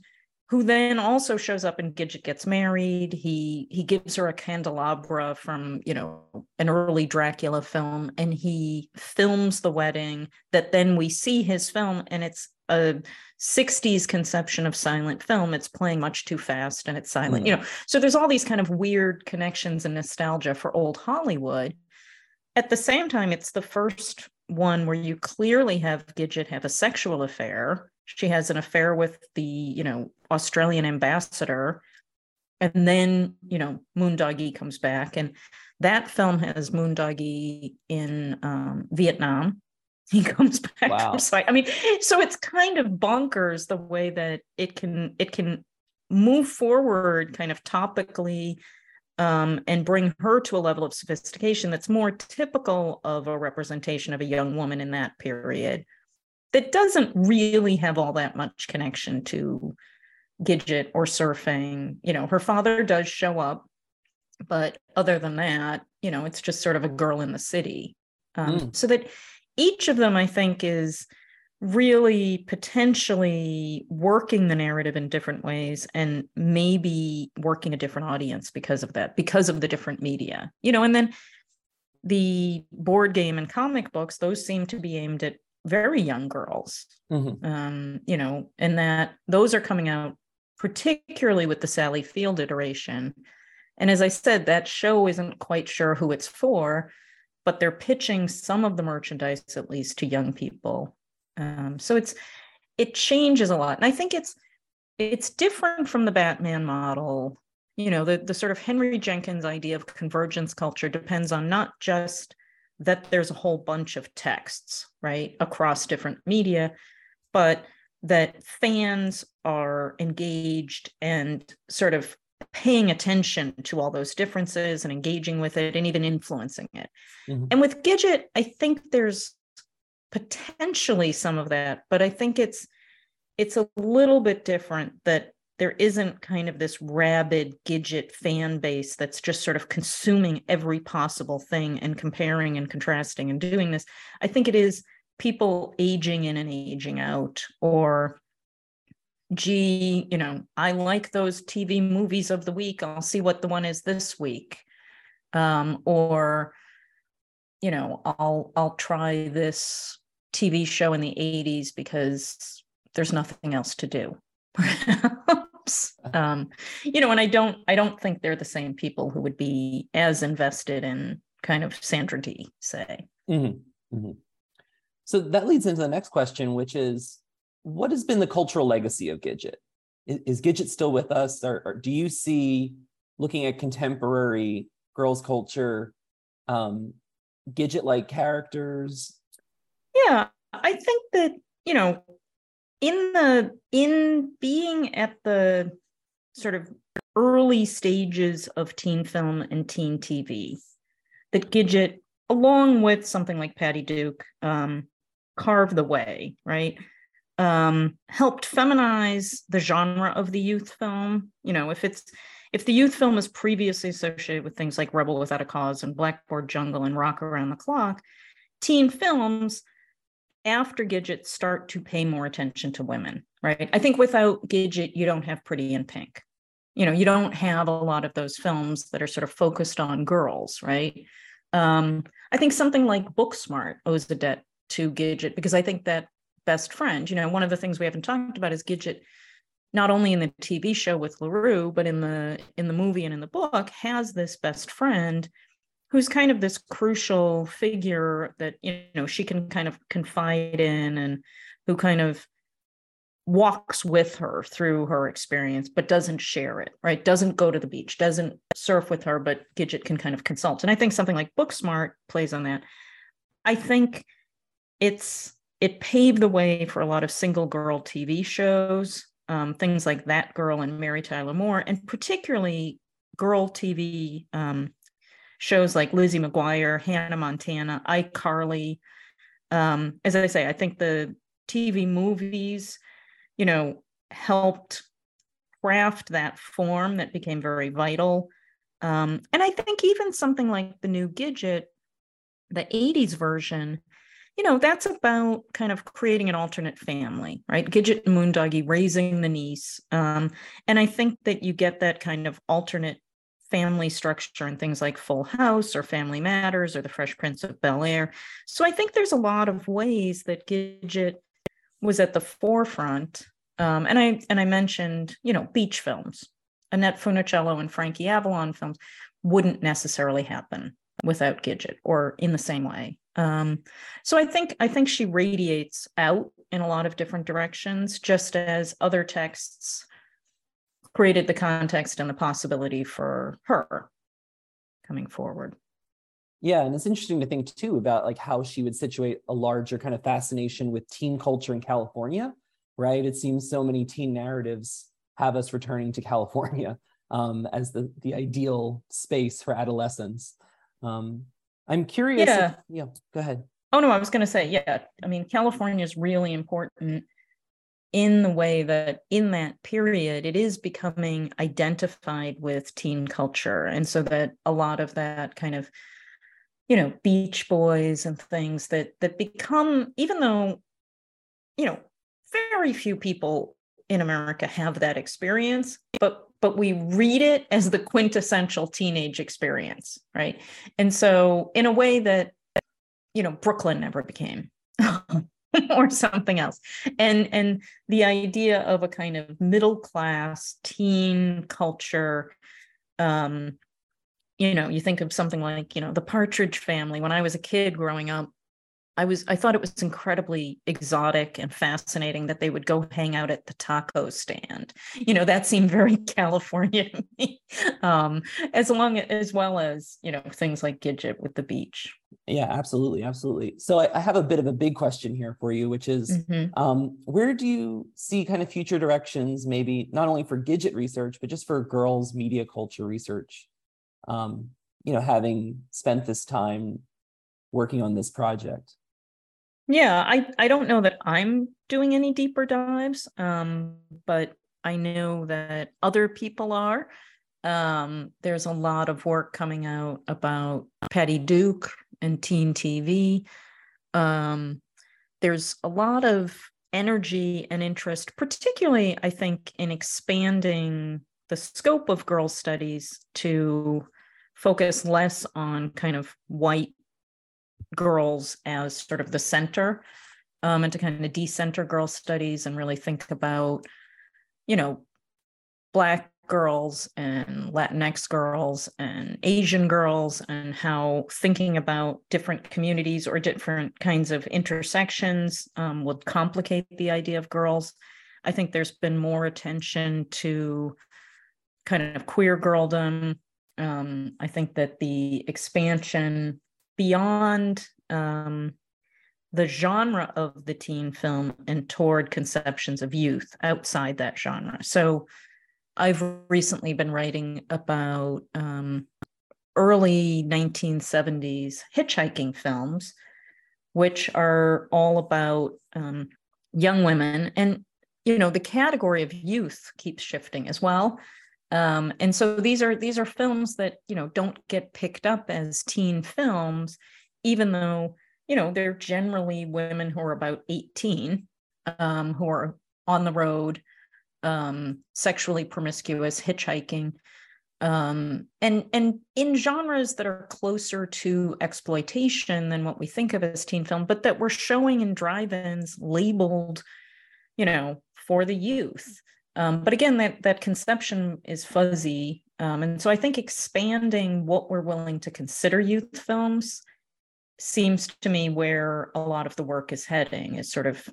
who then also shows up and Gidget gets married. He he gives her a candelabra from you know an early Dracula film, and he films the wedding. That then we see his film, and it's a 60s conception of silent film. It's playing much too fast and it's silent. Mm. You know, so there's all these kind of weird connections and nostalgia for old Hollywood. At the same time, it's the first one where you clearly have Gidget have a sexual affair. She has an affair with the you know australian ambassador. And then you know moondoggie comes back. And that film has moondoggie in um, vietnam. He comes back. Wow. from i mean so it's kind of bonkers the way that it can it can move forward kind of topically um, and bring her to a level of sophistication that's more typical of a representation of a young woman in that period that doesn't really have all that much connection to Gidget or surfing. You know, her father does show up, but other than that, you know, it's just sort of a girl in the city. Um, mm. So that each of them, I think, is really potentially working the narrative in different ways and maybe working a different audience because of that, because of the different media, you know, and then the board game and comic books, those seem to be aimed at very young girls. Mm-hmm. um, you know and that those are coming out particularly with the sally field iteration. And as i said that show isn't quite sure who it's for but they're pitching some of the merchandise at least to young people um, so it's it changes a lot and i think it's it's different from the batman model you know the, the sort of henry jenkins idea of convergence culture depends on not just that there's a whole bunch of texts right across different media but that fans are engaged and sort of paying attention to all those differences and engaging with it and even influencing it. Mm-hmm. And with Gidget, I think there's potentially some of that, but I think it's it's a little bit different that there isn't kind of this rabid Gidget fan base that's just sort of consuming every possible thing and comparing and contrasting and doing this. I think it is people aging in and aging out or gee, you know, I like those TV movies of the week. I'll see what the one is this week. Um, or, you know, I'll I'll try this TV show in the 80s because there's nothing else to do. um, you know, and I don't I don't think they're the same people who would be as invested in kind of Sandra Dee, say. Mm-hmm. Mm-hmm. So that leads into the next question, which is what has been the cultural legacy of Gidget? Is, is Gidget still with us? Or, or, do you see, looking at contemporary girls' culture, um, Gidget like characters? Yeah, I think that, you know, in the in being at the sort of early stages of teen film and teen TV, that Gidget, along with something like Patty Duke, um, carved the way, right? um, helped feminize the genre of the youth film. You know, if it's if the youth film is previously associated with things like Rebel Without a Cause and Blackboard Jungle and Rock Around the Clock, teen films after Gidget start to pay more attention to women, right? I think without Gidget, you don't have Pretty in Pink. You know, you don't have a lot of those films that are sort of focused on girls, right? Um, I think something like Booksmart owes a debt to Gidget because I think that best friend. You know, one of the things we haven't talked about is Gidget, not only in the TV show with LaRue, but in the in the movie and in the book, has this best friend who's kind of this crucial figure that you know she can kind of confide in and who kind of walks with her through her experience but doesn't share it right? Doesn't go to the beach doesn't surf with her but gidget can kind of consult. And i think something like booksmart plays on that. I think it's it paved the way for a lot of single girl TV shows, um, things like That Girl and Mary Tyler Moore, and particularly girl TV um, shows like Lizzie McGuire, Hannah Montana, iCarly. Um, as I say, I think the TV movies, you know, helped craft that form that became very vital. Um, and I think even something like the new Gidget, the 80s version, you know, that's about kind of creating an alternate family, right? Gidget and Moondoggie raising the niece. Um, and I think that you get that kind of alternate family structure and things like Full House or Family Matters or The Fresh Prince of Bel Air. So I think there's a lot of ways that Gidget was at the forefront. Um, and I and I mentioned, you know, beach films. Annette Funicello and Frankie Avalon films wouldn't necessarily happen without Gidget or in the same way. Um, so I think I think she radiates out in a lot of different directions, just as other texts created the context and the possibility for her coming forward. Yeah, and it's interesting to think too about like how she would situate a larger kind of fascination with teen culture in California, right? It seems so many teen narratives have us returning to California um, as the the ideal space for adolescence. Um, I'm curious. Yeah. If, yeah. Go ahead. Oh no, I was going to say, yeah. I mean, California is really important in the way that in that period it is becoming identified with teen culture, and so that a lot of that kind of, you know, Beach Boys and things that that become, even though, you know, very few people in America have that experience, but but we read it as the quintessential teenage experience, right? And so, in a way that, you know, Brooklyn never became. or something else. And and the idea of a kind of middle class teen culture um you know you think of something like you know the partridge family. When i was a kid growing up I was I thought it was incredibly exotic and fascinating that they would go hang out at the taco stand. You know, that seemed very California to me. Um, as long as well as, you know, things like Gidget with the beach. Yeah, absolutely, absolutely. So I, I have a bit of a big question here for you, which is mm-hmm. um, where do you see kind of future directions, maybe not only for Gidget research, but just for girls' media culture research? Um, you know, having spent this time working on this project. Yeah, I, I don't know that I'm doing any deeper dives, um, but I know that other people are. Um, there's a lot of work coming out about Patty Duke and teen TV. Um, there's a lot of energy and interest, particularly, I think, in expanding the scope of girls' studies to focus less on kind of white girls as sort of the center um, and to kind of decenter girl studies and really think about you know black girls and latinx girls and asian girls and how thinking about different communities or different kinds of intersections um, would complicate the idea of girls. I think there's been more attention to kind of queer girldom. Um, i think that the expansion beyond um, the genre of the teen film and toward conceptions of youth outside that genre. So I've recently been writing about um, early 1970s hitchhiking films, which are all about um, young women. And, you know, the category of youth keeps shifting as well. Um, and so these are these are films that you know don't get picked up as teen films, even though you know they're generally women who are about 18, um, who are on the road, um, sexually promiscuous, hitchhiking, um, and and in genres that are closer to exploitation than what we think of as teen film, but that we're showing in drive-ins labeled, you know, for the youth. Um, but again, that that conception is fuzzy, um, and so I think expanding what we're willing to consider youth films seems to me where a lot of the work is heading. Is sort of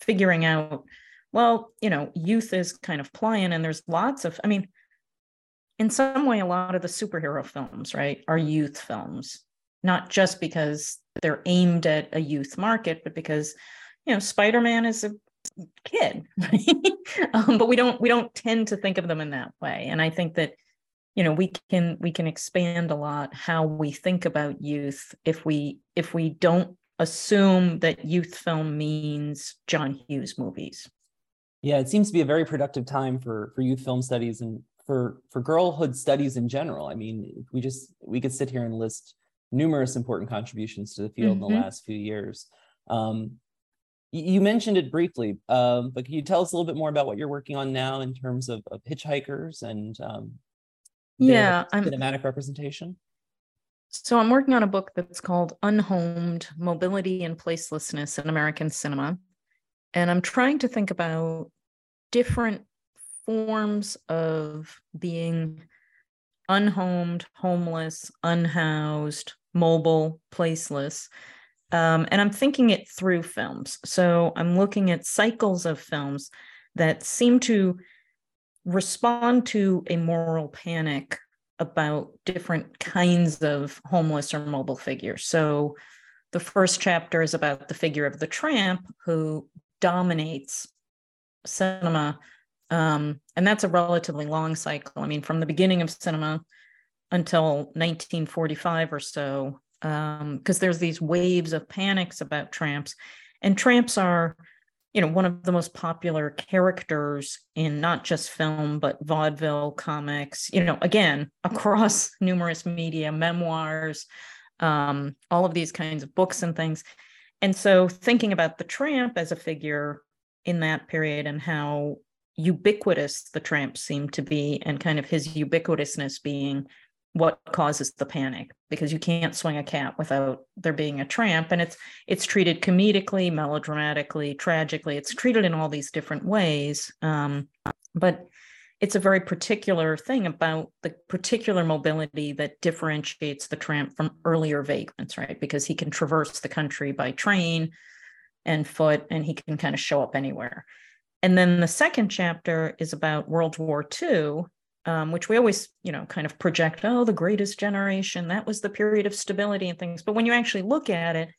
figuring out, well, you know, youth is kind of pliant, and there's lots of, I mean, in some way, a lot of the superhero films, right, are youth films, not just because they're aimed at a youth market, but because you know, Spider Man is a kid um, but we don't we don't tend to think of them in that way and i think that you know we can we can expand a lot how we think about youth if we if we don't assume that youth film means john hughes movies yeah it seems to be a very productive time for for youth film studies and for for girlhood studies in general i mean we just we could sit here and list numerous important contributions to the field mm-hmm. in the mm-hmm. last few years um, you mentioned it briefly, um, but can you tell us a little bit more about what you're working on now in terms of, of hitchhikers and um, yeah, cinematic representation? So I'm working on a book that's called Unhomed: Mobility and Placelessness in American Cinema, and I'm trying to think about different forms of being unhomed, homeless, unhoused, mobile, placeless um, and I'm thinking it through films. So I'm looking at cycles of films that seem to respond to a moral panic about different kinds of homeless or mobile figures. So the first chapter is about the figure of the tramp who dominates cinema. Um, and that's a relatively long cycle. I mean, from the beginning of cinema until 1945 or so, because um, there's these waves of panics about tramps. And tramps are you know one of the most popular characters in not just film but vaudeville comics you know again across numerous media memoirs um, all of these kinds of books and things. And so thinking about the tramp as a figure in that period and how ubiquitous the tramp seemed to be and kind of his ubiquitousness being what causes the panic because you can't swing a cat without there being a tramp and it's it's treated comedically melodramatically tragically it's treated in all these different ways um, but it's a very particular thing about the particular mobility that differentiates the tramp from earlier vagrants, right? Because he can traverse the country by train and foot, and he can kind of show up anywhere. And then the second chapter is about World War II, um, which we always, you know, kind of project, oh, the greatest generation, that was the period of stability and things. But when you actually look at it,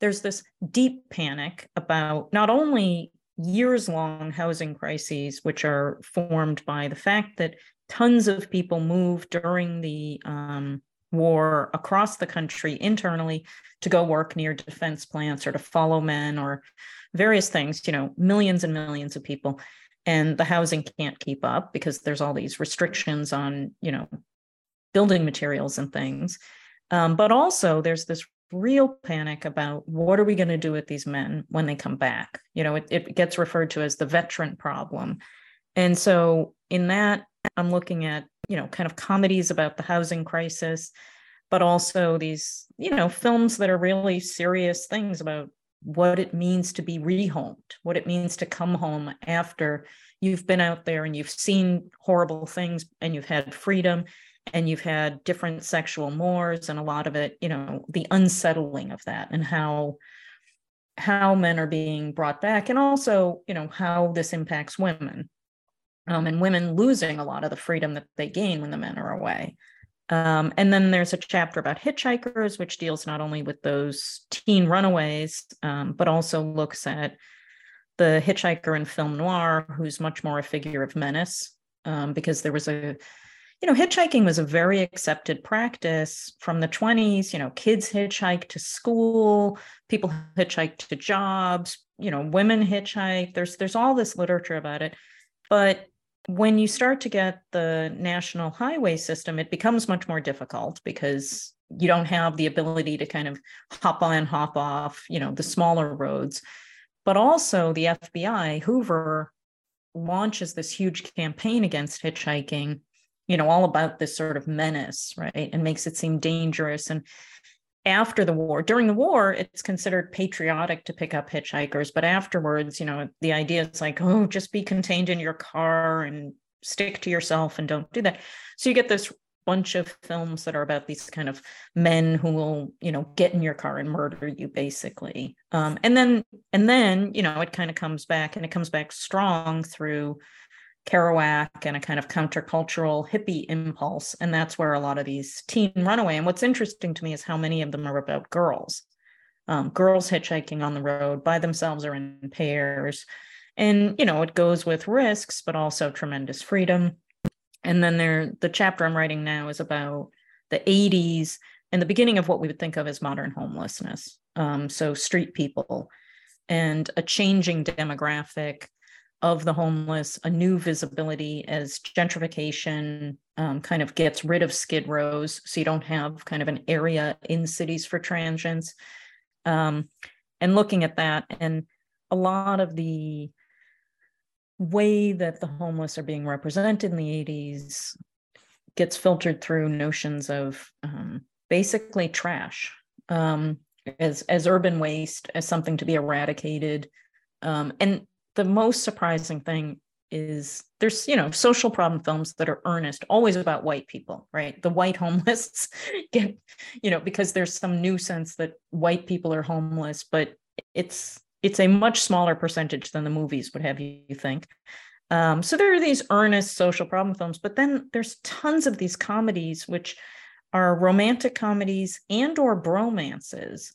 there's this deep panic about not only years long housing crises, which are formed by the fact that tons of people moved during the um, war across the country internally to go work near defense plants or to follow men or various things, you know, millions and millions of people. And the housing can't keep up because there's all these restrictions on, you know, building materials and things. Um, but also there's this real panic about what are we going to do with these men when they come back you know it, it gets referred to as the veteran problem and so in that i'm looking at you know kind of comedies about the housing crisis but also these you know films that are really serious things about what it means to be rehomed what it means to come home after you've been out there and you've seen horrible things and you've had freedom and you've had different sexual mores and a lot of it you know the unsettling of that and how how men are being brought back and also you know how this impacts women um, and women losing a lot of the freedom that they gain when the men are away um, and then there's a chapter about hitchhikers which deals not only with those teen runaways um, but also looks at the hitchhiker in film noir who's much more a figure of menace um, because there was a you know, hitchhiking was a very accepted practice from the 20s. You know, kids hitchhike to school, people hitchhike to jobs, you know, women hitchhike. There's there's all this literature about it. But when you start to get the national highway system, it becomes much more difficult because you don't have the ability to kind of hop on, hop off, you know, the smaller roads. But also the FBI, Hoover launches this huge campaign against hitchhiking you know all about this sort of menace right and makes it seem dangerous and after the war during the war it's considered patriotic to pick up hitchhikers but afterwards you know the idea is like oh just be contained in your car and stick to yourself and don't do that. So you get this bunch of films that are about these kind of men who will you know get in your car and murder you basically. Um, and then and then you know it kind of comes back and it comes back strong through Kerouac and a kind of countercultural hippie impulse. And that's where a lot of these teen runaway. And what's interesting to me is how many of them are about girls. Um, girls hitchhiking on the road by themselves or in pairs. And, you know, it goes with risks, but also tremendous freedom. And then there, the chapter I'm writing now is about the 80s and the beginning of what we would think of as modern homelessness. Um, so street people and a changing demographic of the homeless, a new visibility as gentrification um, kind of gets rid of skid rows. So you don't have kind of an area in cities for transients. Um, and looking at that, and a lot of the way that the homeless are being represented in the 80s gets filtered through notions of um, basically trash um, as, as urban waste, as something to be eradicated. Um, and the most surprising thing is there's you know social problem films that are earnest always about white people right? The white homeless get you know because there's some new sense that white people are homeless but it's it's a much smaller percentage than the movies would have you think. Um, so there are these earnest social problem films but then there's tons of these comedies which are romantic comedies and or bromances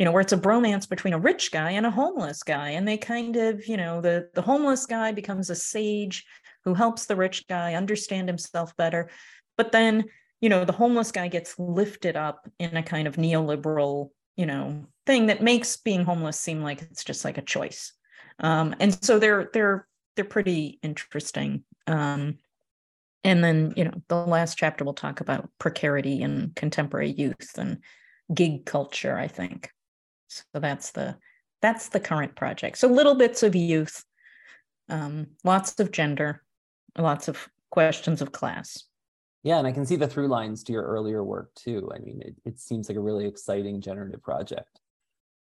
you know where it's a bromance between a rich guy and a homeless guy and they kind of you know the the homeless guy becomes a sage who helps the rich guy understand himself better but then you know the homeless guy gets lifted up in a kind of neoliberal you know thing that makes being homeless seem like it's just like a choice. Um, and so they're they're they're pretty interesting. Um, and then you know the last chapter will talk about precarity in contemporary youth and gig culture i think so that's the that's the current project. So little bits of youth, um, lots of gender, lots of questions of class. Yeah, and I can see the through lines to your earlier work too. I mean, it, it seems like a really exciting generative project.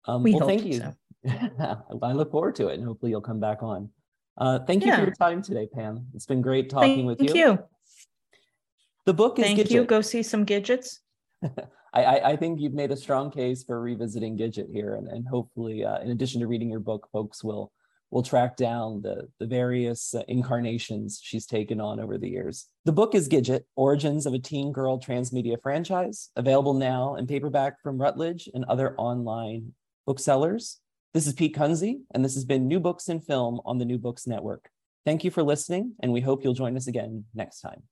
Um, we well, hope thank you. So. I look forward to it, and hopefully you'll come back on. Uh, thank you Yeah. for your time today, Pam. It's been great talking Thank with you. Thank you. The book is Thank Gidget. you. Go see some Gidgets. I, I, think you've made a strong case for revisiting Gidget here, and, and hopefully, uh, in addition to reading your book, folks will will track down the, the various uh, incarnations she's taken on over the years. The book is Gidget, Origins of a Teen Girl Transmedia Franchise, available now in paperback from Routledge and other online booksellers. This is Pete Kunze, and this has been New Books in Film on the New Books Network. Thank you for listening, and we hope you'll join us again next time.